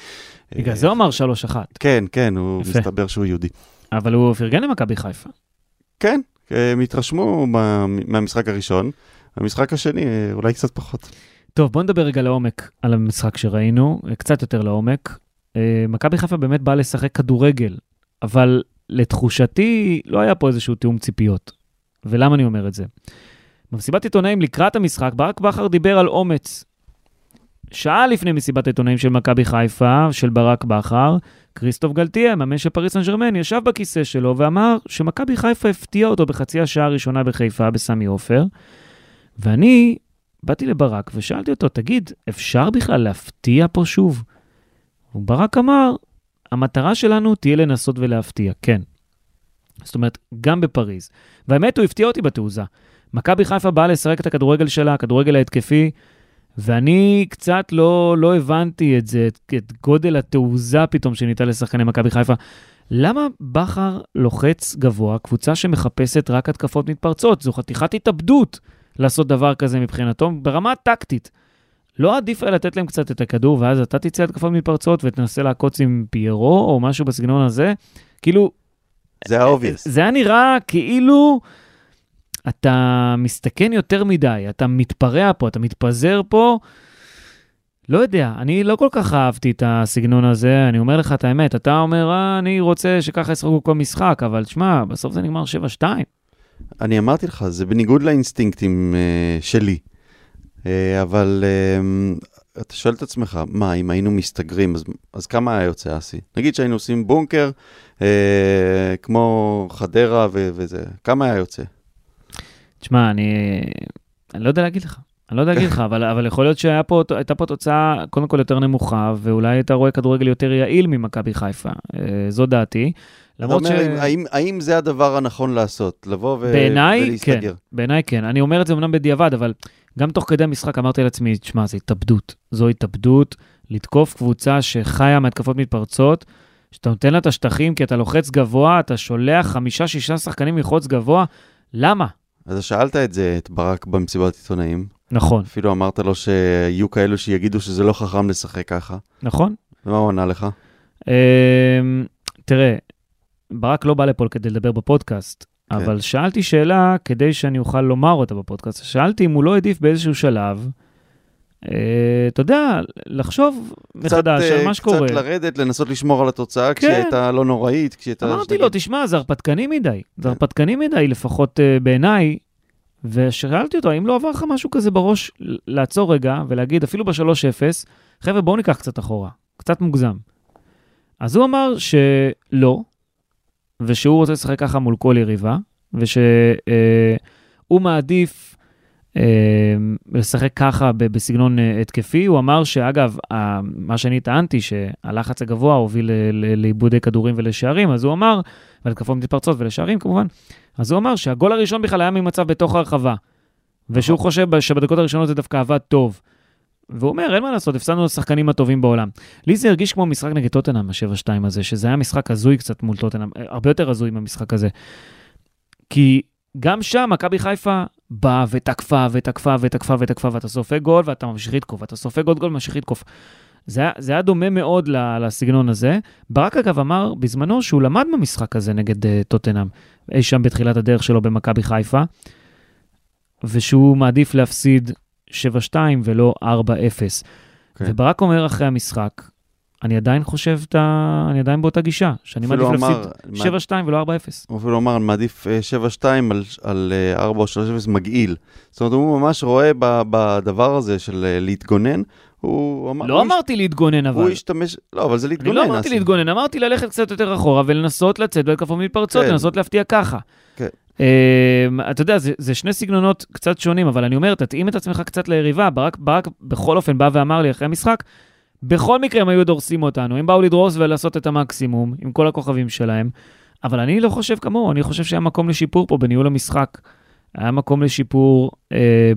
בגלל זה הוא אמר 3-1, כן, כן, הוא יפה. מסתבר שהוא יהודי. אבל הוא פרגן למכבי חיפה. כן, הם התרשמו מה- מהמשחק הראשון. המשחק השני, אה, אולי קצת פחות. טוב, בוא נדבר רגע לעומק על המשחק שראינו, קצת יותר לעומק. אה, מכבי חיפה באמת באה לשחק כדורגל, אבל לתחושתי לא היה פה איזשהו תיאום ציפיות. ולמה אני אומר את זה? במסיבת עיתונאים לקראת המשחק, ברק בכר דיבר על אומץ. שעה לפני מסיבת העיתונאים של מכבי חיפה, של ברק בכר, כריסטוף גלטיה, מאמן של פריס סן ג'רמן, ישב בכיסא שלו ואמר שמכבי חיפה הפתיעה אותו בחצי השעה הראשונה בחיפה בסמי עופר, ואני באתי לברק ושאלתי אותו, תגיד, אפשר בכלל להפתיע פה שוב? וברק אמר, המטרה שלנו תהיה לנסות ולהפתיע, כן. זאת אומרת, גם בפריז. והאמת, הוא הפתיע אותי בתעוזה. מכבי חיפה באה לשחק את הכדורגל שלה, הכדורגל ההתקפי, ואני קצת לא, לא הבנתי את זה, את, את גודל התעוזה פתאום שניתן לשחקני מכבי חיפה. למה בכר לוחץ גבוה, קבוצה שמחפשת רק התקפות מתפרצות? זו חתיכת התאבדות לעשות דבר כזה מבחינתו, ברמה הטקטית. לא עדיף היה לתת להם קצת את הכדור, ואז אתה תצא התקפות מתפרצות ותנסה לעקוץ עם פיירו או משהו בסגנון הזה? כאילו, זה ה obvious. זה היה נראה כאילו אתה מסתכן יותר מדי, אתה מתפרע פה, אתה מתפזר פה. לא יודע, אני לא כל כך אהבתי את הסגנון הזה, אני אומר לך את האמת, אתה אומר, אה, אני רוצה שככה ישחקו כל משחק, אבל תשמע, בסוף זה נגמר 7-2. אני אמרתי לך, זה בניגוד לאינסטינקטים אה, שלי. אה, אבל אה, אתה שואל את עצמך, מה, אם היינו מסתגרים, אז, אז כמה היה יוצא אסי? נגיד שהיינו עושים בונקר, אה, כמו חדרה ו- וזה, כמה היה יוצא? תשמע, אני, אני לא יודע להגיד לך. אני לא יודע להגיד לך, אבל, אבל יכול להיות שהייתה פה תוצאה קודם כל יותר נמוכה, ואולי אתה רואה כדורגל יותר יעיל ממכבי חיפה. אה, זו דעתי. למרות ש... האם, האם זה הדבר הנכון לעשות? לבוא ו- בעיניי, ולהסתגר? כן. בעיניי כן. אני אומר את זה אמנם בדיעבד, אבל גם תוך כדי המשחק אמרתי לעצמי, תשמע, זו התאבדות. זו התאבדות לתקוף קבוצה שחיה מהתקפות מתפרצות, שאתה נותן לה את השטחים כי אתה לוחץ גבוה, אתה שולח חמישה-שישה שחקנים ללחוץ גבוה, למה? אז שאלת את זה, את ברק, במסיבת עיתונאים. נכון, אפילו אמרת לו שיהיו כאלו שיגידו שזה לא חכם לשחק ככה. נכון. ומה הוא ענה לך? אמ, תראה, ברק לא בא לפה כדי לדבר בפודקאסט, כן. אבל שאלתי שאלה כדי שאני אוכל לומר אותה בפודקאסט. שאלתי אם הוא לא העדיף באיזשהו שלב, אה, אתה יודע, לחשוב מחדש אה, על מה שקורה. קצת לרדת, לנסות לשמור על התוצאה כן. כשהיא הייתה לא נוראית, כשהיא הייתה... אמרתי לו, תשמע, זה הרפתקני מדי. זה כן. הרפתקני מדי, לפחות אה, בעיניי. ושאלתי אותו, האם לא עבר לך משהו כזה בראש לעצור רגע ולהגיד, אפילו ב-3-0, חבר'ה, בואו ניקח קצת אחורה, קצת מוגזם. אז הוא אמר שלא, ושהוא רוצה לשחק ככה מול כל יריבה, ושהוא מעדיף אה, לשחק ככה בסגנון אה, התקפי. הוא אמר שאגב, ה- מה שאני טענתי, שהלחץ הגבוה הוביל לאיבודי כדורים ולשערים, אז הוא אמר, ולתקפות מתפרצות ולשערים כמובן, אז הוא אמר שהגול הראשון בכלל היה ממצב בתוך הרחבה, ושהוא חושב שבדקות הראשונות זה דווקא עבד טוב. והוא אומר, אין מה לעשות, הפסדנו לשחקנים הטובים בעולם. לי זה הרגיש כמו משחק נגד טוטנאם, ה-7-2 הזה, שזה היה משחק הזוי קצת מול טוטנאם, אה, הרבה יותר הזוי מהמשחק הזה. כי גם שם מכבי חיפה באה ותקפה ותקפה ותקפה ותקפה, ואתה סופג גול ואתה ממשיך לתקוף, ואתה סופג עוד גול וממשיך לתקוף. זה, זה היה דומה מאוד לסגנון הזה. ברק אגב אמר בזמנו שהוא למד במשחק הזה נגד uh, טוטנאם, אי שם בתחילת הדרך שלו במכבי חיפה, ושהוא מעדיף להפסיד 7-2 ולא 4-0. כן. וברק אומר אחרי המשחק, אני עדיין חושב, את ה... אני עדיין באותה גישה, שאני מעדיף להפסיד 7-2 ולא 4-0. הוא אפילו אמר, אני מעדיף אה, 7-2 על, על אה, 4 או 3-0 מגעיל. זאת אומרת, הוא ממש רואה בדבר הזה של אה, להתגונן, הוא אמר... לא הוא אמרתי להתגונן הש- הוא אבל. השתמש... לא, אבל זה אני להתגונן. לא אמרתי אסי. להתגונן, אמרתי ללכת קצת יותר אחורה ולנסות לצאת בהתקפות מתפרצות, כן. לנסות להפתיע ככה. כן. אמ, אתה יודע, זה, זה שני סגנונות קצת שונים, אבל אני אומר, תתאים את עצמך קצת ליריבה. ברק, ברק בכל אופן בא ואמר לי אחרי המשחק, בכל מקרה הם היו דורסים אותנו, הם באו לדרוס ולעשות את המקסימום עם כל הכוכבים שלהם, אבל אני לא חושב כמוהו, אני חושב שהיה מקום לשיפור פה בניהול המשחק. היה מקום לשיפור אה,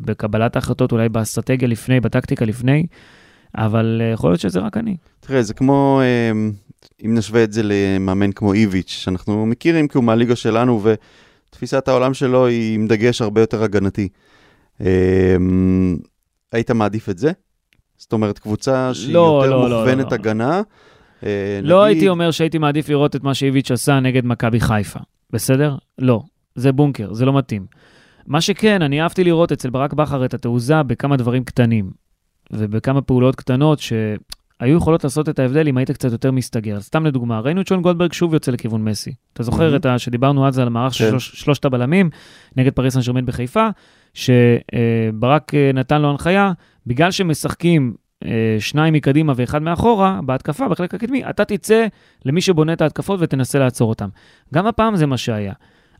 בקבלת ההחלטות, אולי באסטרטגיה לפני, בטקטיקה לפני, אבל אה, יכול להיות שזה רק אני. תראה, זה כמו, אה, אם נשווה את זה למאמן כמו איביץ', שאנחנו מכירים כי הוא מהליגה שלנו, ותפיסת העולם שלו היא עם דגש הרבה יותר הגנתי. אה, היית מעדיף את זה? זאת אומרת, קבוצה שהיא לא, יותר לא, לא, מוכוונת לא, לא. הגנה. אה, לא נגיד- הייתי אומר שהייתי מעדיף לראות את מה שאיביץ' עשה נגד מכבי חיפה, בסדר? לא, זה בונקר, זה לא מתאים. מה שכן, אני אהבתי לראות אצל ברק בכר את התעוזה בכמה דברים קטנים, ובכמה פעולות קטנות שהיו יכולות לעשות את ההבדל אם היית קצת יותר מסתגר. סתם לדוגמה, ראינו את שון גולדברג שוב יוצא לכיוון מסי. אתה זוכר. את ה... שדיברנו אז על המערך של כן. שלוש, שלושת הבלמים נגד פריס סן ג'רמן בחיפה, שברק אה, נתן לו הנחיה, בגלל שמשחקים אה, שניים מקדימה ואחד מאחורה, בהתקפה, בחלק הקדמי, אתה תצא למי שבונה את ההתקפות ותנסה לעצור אותם. גם הפעם זה מה שהיה.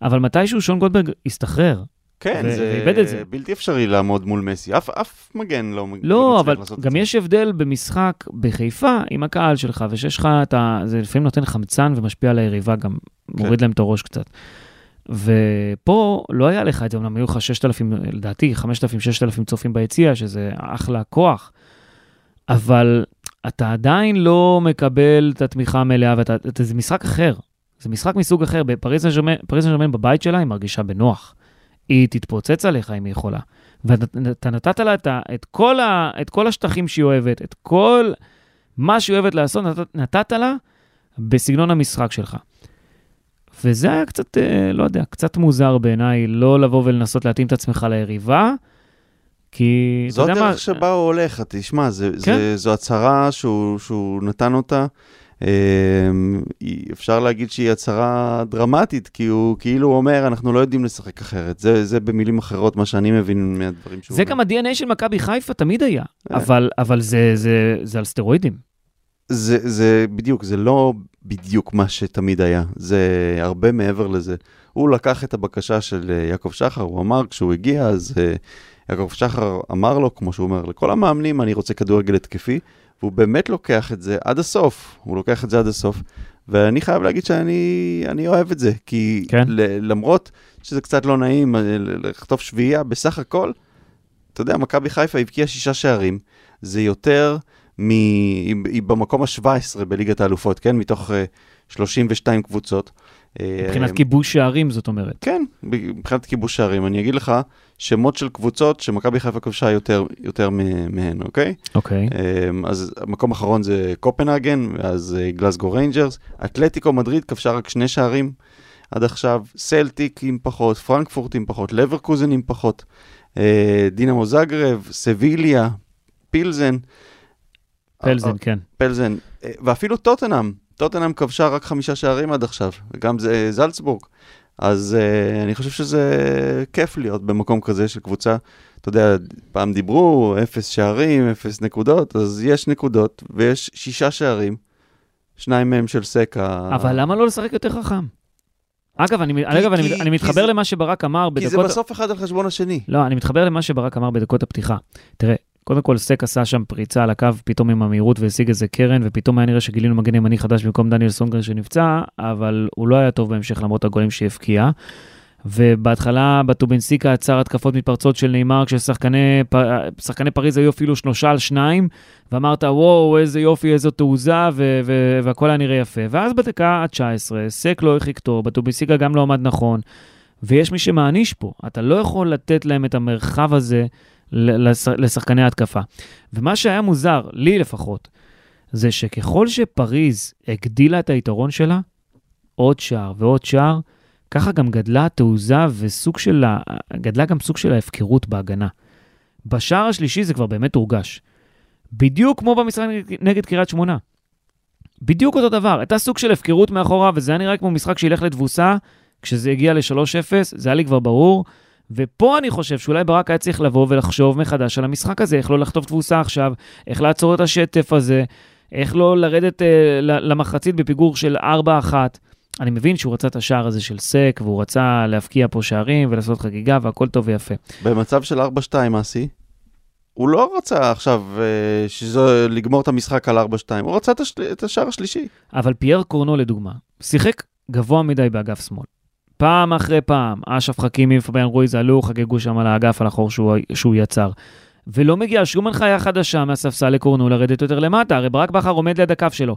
אבל מתישהו שון גולדברג הסתחרר. כן, ו- זה זה. בלתי אפשרי לעמוד מול מסי. אף, אף מגן לא, לא, מצליח אבל לעשות את גם זה. יש הבדל במשחק בחיפה עם הקהל שלך, ושיש לך את ה... זה לפעמים נותן חמצן ומשפיע על היריבה, גם כן. מוריד להם את הראש קצת. ופה לא היה לך את זה, אמנם היו לך 6,000, לדעתי 5,000, 6,000 צופים ביציע, שזה אחלה כוח, אבל אתה עדיין לא מקבל את התמיכה המלאה, ואתה, אתה- זה משחק אחר. זה משחק מסוג אחר. בפריס סן בבית שלה, היא מרגישה בנוח. היא תתפוצץ עליך אם היא יכולה. ואתה נתת לה את, את, כל ה, את כל השטחים שהיא אוהבת, את כל מה שהיא אוהבת לעשות, נתת, נתת לה בסגנון המשחק שלך. וזה היה קצת, אה, לא יודע, קצת מוזר בעיניי, לא לבוא ולנסות להתאים את עצמך ליריבה, כי זו יודע מה, הדרך שבה הוא הולך, תשמע, זה, כן. זה, זו הצהרה שהוא, שהוא נתן אותה. אמ, אפשר להגיד שהיא הצהרה דרמטית, כי הוא כאילו אומר, אנחנו לא יודעים לשחק אחרת. זה, זה במילים אחרות מה שאני מבין מהדברים שהוא זה אומר. גם ה-DNA של מכבי חיפה תמיד היה, אה. אבל, אבל זה, זה, זה על סטרואידים. זה, זה בדיוק, זה לא בדיוק מה שתמיד היה, זה הרבה מעבר לזה. הוא לקח את הבקשה של אה, יעקב שחר, הוא אמר כשהוא הגיע, אז אה, יעקב שחר אמר לו, כמו שהוא אומר לכל המאמנים, אני רוצה כדורגל התקפי, והוא באמת לוקח את זה עד הסוף, הוא לוקח את זה עד הסוף, ואני חייב להגיד שאני אני אוהב את זה, כי כן. ל, למרות שזה קצת לא נעים אה, ל- לכתוב שביעייה, בסך הכל, אתה יודע, מכבי חיפה הבקיעה שישה שערים, זה יותר מ... היא, במקום ה-17 בליגת האלופות, כן? מתוך uh, 32 קבוצות. אה, מבחינת כיבוש שערים, זאת אומרת. כן, מבחינת כיבוש שערים. אני אגיד לך שמות של קבוצות שמכבי חיפה כבשה יותר, יותר מהן, אוקיי? אוקיי. אמ, אז המקום האחרון זה קופנהגן, ואז אה, גלסגו ריינג'רס. אתלטיקו מדריד כבשה רק שני שערים עד עכשיו, סלטיק עם פחות, פרנקפורט עם פחות, לברקוזן עם פחות, אה, דינמו זגרב, סביליה, פילזן. פלזן, אה, כן. פלזן, אה, ואפילו טוטנאם. טוטנאם כבשה רק חמישה שערים עד עכשיו, וגם זה זלצבורג. אז uh, אני חושב שזה כיף להיות במקום כזה של קבוצה. אתה יודע, פעם דיברו, אפס שערים, אפס נקודות, אז יש נקודות, ויש שישה שערים, שניים מהם של סקה. אבל למה לא לשחק יותר חכם? אגב, אני, אגב, אני, כי- אני כי מתחבר זה- למה שברק אמר כי זה בדקות... בסוף אחד על חשבון השני. לא, אני מתחבר למה שברק אמר בדקות הפתיחה. תראה, קודם כל סק עשה שם פריצה על הקו פתאום עם המהירות והשיג איזה קרן, ופתאום היה נראה שגילינו מגן ימני חדש במקום דניאל סונגרן שנפצע, אבל הוא לא היה טוב בהמשך למרות הגולים שהבקיע. ובהתחלה בטובינסיקה עצר התקפות מתפרצות של נאמר, כששחקני שחקני פריז היו אפילו שלושה על שניים, ואמרת, וואו, איזה יופי, איזו תעוזה, ו- ו- והכל היה נראה יפה. ואז בדקה ה-19, סק לא הרחיק טוב, בטובינסיקה גם לא עמד נכון, ויש מי שמעניש פה. אתה לא יכול לתת להם את המרחב הזה לשחקני ההתקפה. ומה שהיה מוזר, לי לפחות, זה שככל שפריז הגדילה את היתרון שלה, עוד שער ועוד שער, ככה גם גדלה התעוזה וסוג של ה... גדלה גם סוג של ההפקרות בהגנה. בשער השלישי זה כבר באמת הורגש. בדיוק כמו במשחק נגד, קריית שמונה. בדיוק אותו דבר, הייתה סוג של הפקרות מאחורה, וזה היה נראה כמו משחק שילך לתבוסה, כשזה הגיע ל-3-0, זה היה לי כבר ברור. ופה אני חושב שאולי ברק היה צריך לבוא ולחשוב מחדש על המשחק הזה, איך לא לחטוף תבוסה עכשיו, איך לעצור את השטף הזה, איך לא לרדת אה, למחצית בפיגור של 4-1. אני מבין שהוא רצה את השער הזה של סק, והוא רצה להבקיע פה שערים ולעשות חגיגה, והכל טוב ויפה. במצב של 4-2, אסי, הוא לא רצה עכשיו אה, שזה, לגמור את המשחק על 4-2, הוא רצה את, השל... את השער השלישי. אבל פייר קורנו, לדוגמה, שיחק גבוה מדי באגף שמאל. פעם אחרי פעם, אש"ף חכימי ופביאן רואיז עלו, חגגו שם על האגף, על החור שהוא, שהוא יצר. ולא מגיעה שום הנחיה חדשה מהספסל לקורנו לרדת יותר למטה, הרי ברק בכר עומד ליד הקו שלו.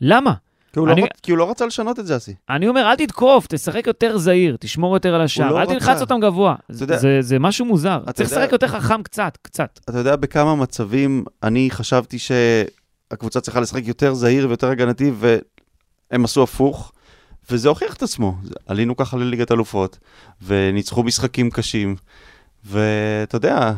למה? כי הוא, לא אני... לא, כי הוא לא רצה לשנות את זה, אסי. אני אומר, אל תתקוף, תשחק יותר זהיר, תשמור יותר על השער, לא אל תלחץ אותם גבוה. יודע... זה, זה משהו מוזר. צריך לשחק. יותר חכם קצת, קצת. אתה יודע בכמה מצבים אני חשבתי שהקבוצה צריכה לשחק יותר זהיר ויותר הגנתי, והם עשו הפוך, וזה הוכיח את עצמו. עלינו ככה לליגת אלופות, וניצחו משחקים קשים, ואתה יודע,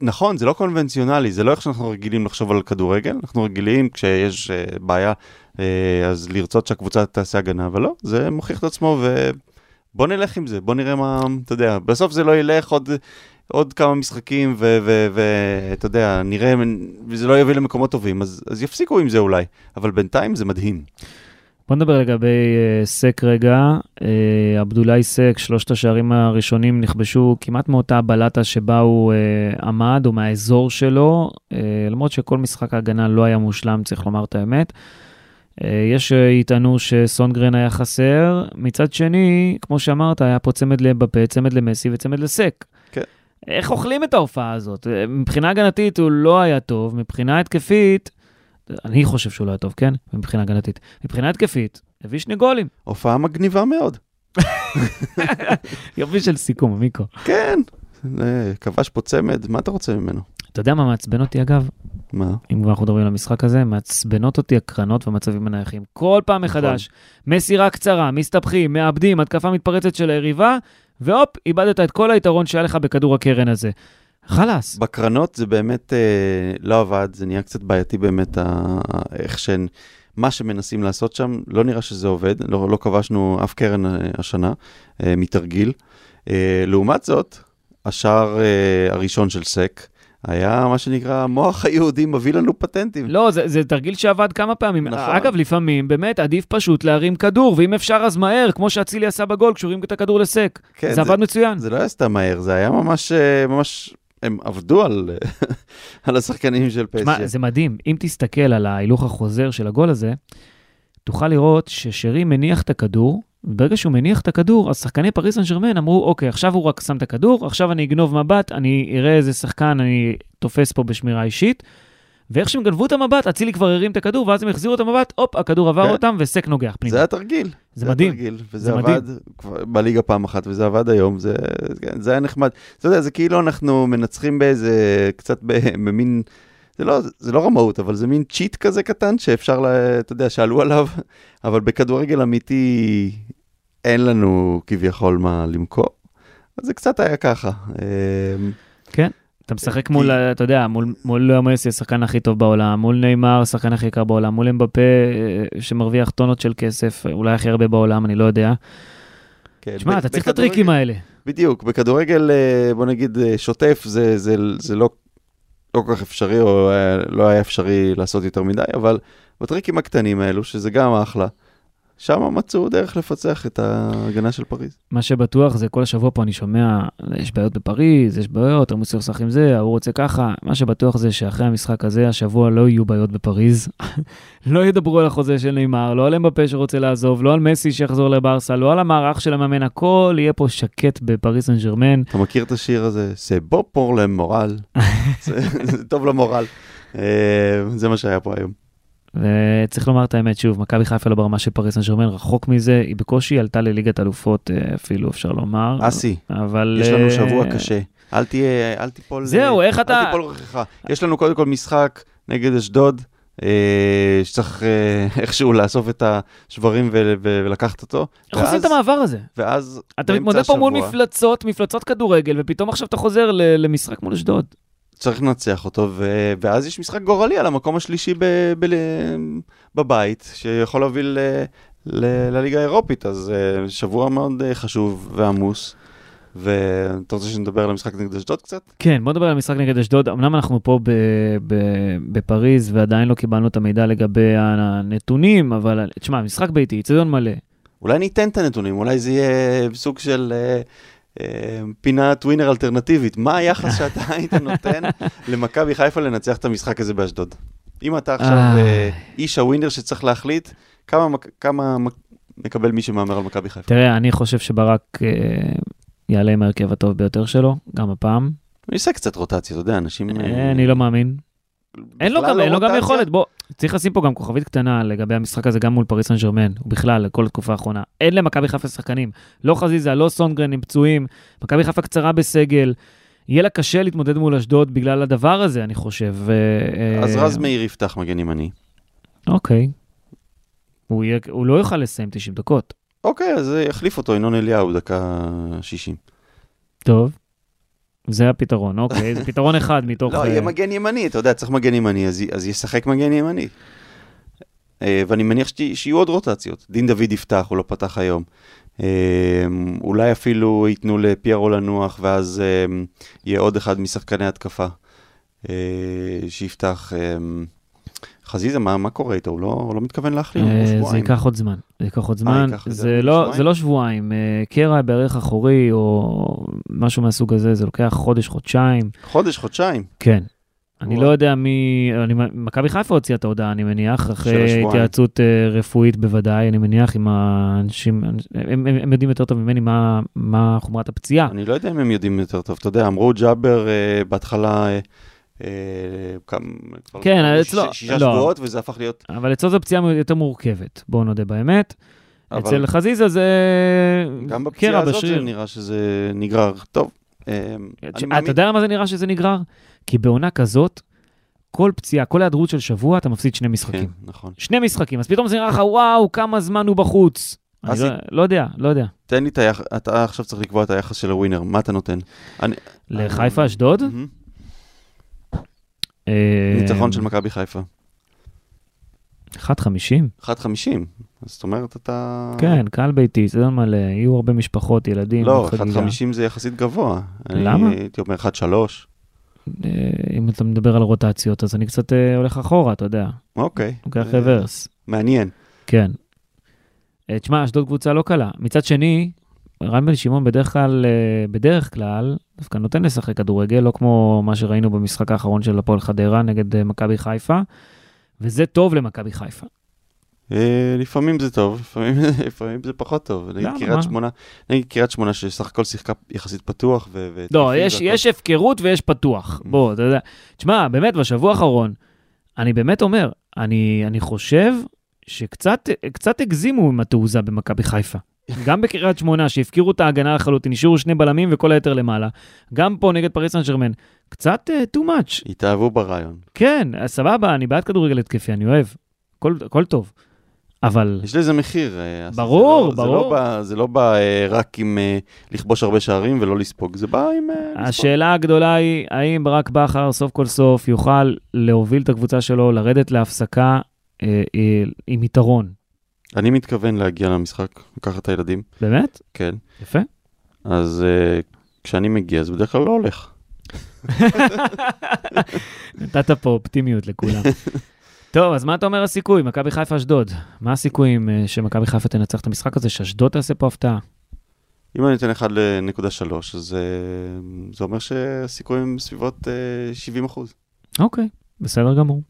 נכון, זה לא קונבנציונלי, זה לא איך שאנחנו רגילים לחשוב על כדורגל, אנחנו רגילים כשיש uh, בעיה, uh, אז לרצות שהקבוצה תעשה הגנה, אבל לא, זה מוכיח את עצמו, ובוא נלך עם זה, בוא נראה מה, אתה יודע, בסוף זה לא ילך עוד, עוד כמה משחקים, ואתה יודע, נראה, וזה לא יביא למקומות טובים, אז, אז יפסיקו עם זה אולי, אבל בינתיים זה מדהים. בוא נדבר לגבי uh, סק רגע. Uh, עבדולאי סק, שלושת השערים הראשונים נכבשו כמעט מאותה בלטה שבה הוא uh, עמד, או מהאזור שלו, uh, למרות שכל משחק ההגנה לא היה מושלם, צריך לומר את האמת. Uh, יש שיטענו שסונגרן היה חסר, מצד שני, כמו שאמרת, היה פה צמד לבפה, צמד למסי וצמד לסק. כן. איך אוכלים את ההופעה הזאת? מבחינה הגנתית הוא לא היה טוב, מבחינה התקפית... אני חושב שהוא לא היה טוב, כן? מבחינה הגנתית. מבחינה התקפית, הביא שני גולים. הופעה מגניבה מאוד. יופי של סיכום, מיקו. כן, כבש פה צמד, מה אתה רוצה ממנו? אתה יודע מה מעצבן אותי אגב? מה? אם כבר אנחנו מדברים על המשחק הזה, מעצבנות אותי הקרנות והמצבים הנייחים. כל פעם נכון. מחדש, מסירה קצרה, מסתבכים, מאבדים, התקפה מתפרצת של היריבה, והופ, איבדת את כל היתרון שהיה לך בכדור הקרן הזה. חלאס. בקרנות זה באמת אה, לא עבד, זה נהיה קצת בעייתי באמת, ה... איך שהן, מה שמנסים לעשות שם, לא נראה שזה עובד, לא, לא כבשנו אף קרן אה, השנה אה, מתרגיל. אה, לעומת זאת, השער אה, הראשון של סק, היה מה שנקרא, המוח היהודי מביא לנו פטנטים. לא, זה, זה תרגיל שעבד כמה פעמים. נכון. אגב, לפעמים באמת עדיף פשוט להרים כדור, ואם אפשר אז מהר, כמו שאצילי עשה בגול כשהוא הרים את הכדור לסק. כן, זה, זה עבד מצוין. זה לא היה סתם מהר, זה היה ממש, אה, ממש הם עבדו על, על השחקנים של פסיה. תשמע, זה מדהים. אם תסתכל על ההילוך החוזר של הגול הזה, תוכל לראות ששרי מניח את הכדור, וברגע שהוא מניח את הכדור, אז שחקני פריס סן ג'רמן אמרו, אוקיי, עכשיו הוא רק שם את הכדור, עכשיו אני אגנוב מבט, אני אראה איזה שחקן אני תופס פה בשמירה אישית. ואיך שהם גנבו את המבט, אצילי כבר הרים את הכדור, ואז הם החזירו את המבט, הופ, הכדור עבר כן. אותם, וסק נוגח פנימה. זה התרגיל. זה, זה מדהים. וזה זה עבד מדהים. בליגה פעם אחת, וזה עבד היום, זה, כן, זה היה נחמד. אתה יודע, זה כאילו אנחנו מנצחים באיזה, קצת במין, זה לא, זה לא רמאות, אבל זה מין צ'יט כזה קטן, שאפשר, לה, אתה יודע, שעלו עליו, אבל בכדורגל אמיתי אין לנו כביכול מה למכור. אז זה קצת היה ככה. אמ, כן. אתה משחק מול, אתה יודע, מול, מול מסי, השחקן הכי טוב בעולם, מול נאמר, השחקן הכי יקר בעולם, מול אמבפה, אה, שמרוויח טונות של כסף, אולי הכי הרבה בעולם, אני לא יודע. כן, שמע, אתה צריך את הטריקים האלה. בדיוק, בכדורגל, אה, בוא נגיד, אה, שוטף, זה, זה, זה לא, לא כל כך אפשרי, או לא היה אפשרי לעשות יותר מדי, אבל בטריקים הקטנים האלו, שזה גם אחלה, שם מצאו דרך לפצח את ההגנה של פריז. מה שבטוח זה כל השבוע פה אני שומע, יש בעיות בפריז, יש בעיות, מוסר לשחק עם זה, ההוא רוצה ככה. מה שבטוח זה שאחרי המשחק הזה, השבוע לא יהיו בעיות בפריז. לא ידברו על החוזה של נאמר, לא על אמבפה שרוצה לעזוב, לא על מסי שיחזור לברסה, לא על המערך של המאמן, הכל יהיה פה שקט בפריז סן ג'רמן. אתה מכיר את השיר הזה? זה בוא פור למורל. זה זה טוב למורל. אה, זה מה שהיה פה היום. וצריך לומר את האמת, שוב, מכבי חיפה לא ברמה של פריז סן ג'רמן, רחוק מזה, היא בקושי עלתה לליגת אלופות אה, אפילו, אפשר לומר. אסי, אבל... יש לנו אה, שבוע קשה. אל תהיה, אל תיפול... זהו, איך אתה- אל תיפול רכיך. יש לנו קודם כל משחק נגד אשדוד, אה, שצריך אה, איכשהו לאסוף את השברים ו- ולקחת אותו. איך עושים את המעבר הזה? ואז אתה באמצע מתמודד פה מול השבוע מפלצות, מפלצות כדורגל, ופתאום עכשיו אתה חוזר למשחק מול אשדוד. צריך לנצח אותו, ו- ואז יש משחק גורלי על המקום השלישי ב- ב- בבית, שיכול להוביל ל- ל- לליגה האירופית, אז אה, שבוע מאוד אה, חשוב ועמוס. ואתה רוצה שנדבר על המשחק נגד אשדוד קצת? כן, בוא נדבר על המשחק נגד אשדוד. אמנם אנחנו פה ב- ב- בפריז ועדיין לא קיבלנו את המידע לגבי הנתונים, אבל תשמע, משחק ביתי, אצטדיון מלא. אולי ניתן את הנתונים, אולי זה יהיה סוג של אה, פינת ווינר אלטרנטיבית. מה היחס שאתה היית נותן למכבי חיפה לנצח את המשחק הזה באשדוד? אם אתה עכשיו איי. אה, איש הווינר שצריך להחליט, כמה, כמה מק- מקבל מי שמהמר על מכבי חיפה? תראה, אני חושב שברק אה, יעלה עם ההרכב הטוב ביותר שלו, גם הפעם. אני עושה קצת רוטציה, אתה יודע, אנשים... אה, אה, אני לא מאמין. אין לו גם, לא אין לו גם רוטציה? יכולת, בוא, צריך לשים פה גם כוכבית קטנה לגבי המשחק הזה, גם מול פריס סן ג'רמן, ובכלל, לכל התקופה האחרונה. אין למכבי חיפה שחקנים, לא חזיזה, לא סונגרן, הם פצועים, מכבי חיפה קצרה בסגל, יהיה לה קשה להתמודד מול אשדוד בגלל הדבר הזה, אני חושב. אז אה, רז מאיר יפתח מגן ימני. אוקיי. הוא, יהיה, הוא לא יוכל לסיים 90 דקות. אוקיי, אז יחליף אותו ינון אליהו, דקה 60. טוב. זה הפתרון, אוקיי, זה פתרון אחד מתוך... לא, אה, יהיה מגן ימני, אתה יודע, צריך מגן ימני, אז, ישחק מגן ימני. אה, ואני מניח שיהיו עוד רוטציות. דין דוד יפתח, הוא לא פתח היום. אה, אולי אפילו ייתנו לפיירו לנוח, ואז יהיה עוד אחד משחקני התקפה שיפתח. אה, חזיזה, מה, מה קורה איתו? הוא לא, הוא לא מתכוון להחלים? הוא אה, זה. ייקח עוד זמן, זה ייקח עוד זמן, ייקח יותר זה לא? זה לא שבועיים, אה, קרע בערך אחורי או משהו מהסוג הזה, זה לוקח חודש, חודשיים, חודש, חודשיים. כן. אני. לא יודע מי, אני- מכבי חיפה הוציאה את ההודעה, אני מניח, אחרי. התייעצות אה, רפואית בוודאי, אני מניח עם האנשים, הם, הם, הם יודעים יותר טוב ממני מה, מה חומרת הפציעה. אני לא יודע אם הם יודעים יותר טוב, אתה יודע, אמרו ג'אבר אה, בהתחלה, אה, אה, כמה, כן, לא- אצלו- שישה, שישה לא. שבועות, וזה הפך להיות... אבל אצלו זו פציעה יותר מורכבת, בואו נודה באמת. אבל אצל חזיזה זה גם בפציעה הזאת. זה נראה שזה נגרר. טוב, אה, אתה יודע למה זה נראה שזה נגרר? כי בעונה כזאת, כל פציעה, כל היעדרות של שבוע, אתה מפסיד שני כן, משחקים. נכון. שני משחקים, אז פתאום זה נראה לך, וואו, כמה זמן הוא בחוץ. אני לא- לא יודע, לא יודע. תן לי את היחס, אתה עכשיו צריך לקבוע את היחס של הווינר, מה אתה נותן? לחיפה, אשדוד? אה, ניצחון של מכבי חיפה. 1.50? 1.50, אז זאת אומרת אתה... כן, קהל ביתי, זה מלא, יהיו הרבה משפחות, ילדים. לא, חגיגה. 1.50 זה יחסית גבוה. למה? אני הייתי אומר 1.3. אה, אם אתה מדבר על רוטציות, אז אני קצת אה, הולך אחורה, אתה יודע. אוקיי. לוקח רוורס. מעניין. כן. תשמע, אשדוד קבוצה לא קלה. מצד שני, רן בן שמעון בדרך כלל, אה, בדרך כלל, דווקא נותן לשחק כדורגל, לא כמו מה שראינו במשחק האחרון של הפועל חדרה נגד אה, מכבי חיפה, וזה טוב למכבי חיפה. אה, לפעמים זה טוב, לפעמים, לפעמים זה פחות טוב. נגיד? קריית שמונה, נגיד קריית שמונה שסך הכל שיחקה יחסית פתוח ו... ו- לא, יש. יש הפקרות ויש פתוח. בוא, אתה יודע. תשמע, באמת, בשבוע האחרון, אני באמת אומר, אני, אני חושב שקצת קצת הגזימו עם התעוזה במכבי חיפה. גם בקריית שמונה, שהפקירו את ההגנה לחלוטין, השאירו שני בלמים וכל היתר למעלה. גם פה נגד פריס סן ג'רמן. קצת uh, too much. התאהבו ברעיון. כן, סבבה, אני בעד כדורגל התקפי, אני אוהב. הכל, הכל טוב. אבל יש לזה מחיר. אה, ברור, זה לא, ברור. זה לא בא, זה לא בא אה, רק עם אה, לכבוש הרבה שערים ולא לספוג, זה בא עם... אה, לספוג. השאלה הגדולה היא, האם ברק בכר סוף כל סוף יוכל להוביל את הקבוצה שלו, לרדת להפסקה אה, אה, עם יתרון. אני מתכוון להגיע למשחק, לקחת את הילדים, באמת? כן. יפה. אז אה, כשאני מגיע, זה בדרך כלל לא הולך. נתת פה אופטימיות לכולם. טוב, אז מה אתה אומר הסיכוי? מכבי חיפה אשדוד. מה הסיכויים אה, שמכבי חיפה תנצח את המשחק הזה, שאשדוד תעשה פה הפתעה? אם אני אתן 1.3, אז אה, זה אומר שהסיכויים סביבות אה, 70 אחוז. אוקיי, בסדר גמור.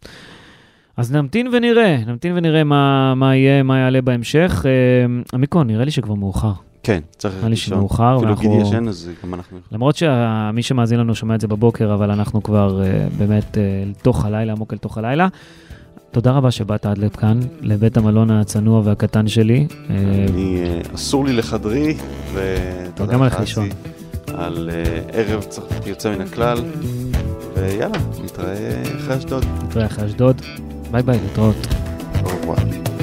אז נמתין ונראה, נמתין ונראה מה, מה יהיה, מה יעלה בהמשך. אה, עמיקו, נראה לי שכבר מאוחר. כן, צריך נראה לי לישון. שמאוחר, אפילו ואנחנו- גידי ישן, אז גם אנחנו... למרות שמי שמאזין לנו שומע את זה בבוקר, אבל אנחנו כבר uh, באמת uh, לתוך הלילה, עמוק אל תוך הלילה. תודה רבה שבאת עד לכאן, לבית המלון הצנוע והקטן שלי. אה, אני, אה, אסור לי לחדרי, ותודה לך, לישון. אסי, על אה, ערב צרפתי יוצא מן הכלל, ויאללה, נתראה אחרי אשדוד. נתראה אחרי אשדוד. ביי ביי, להתראות. au revoir.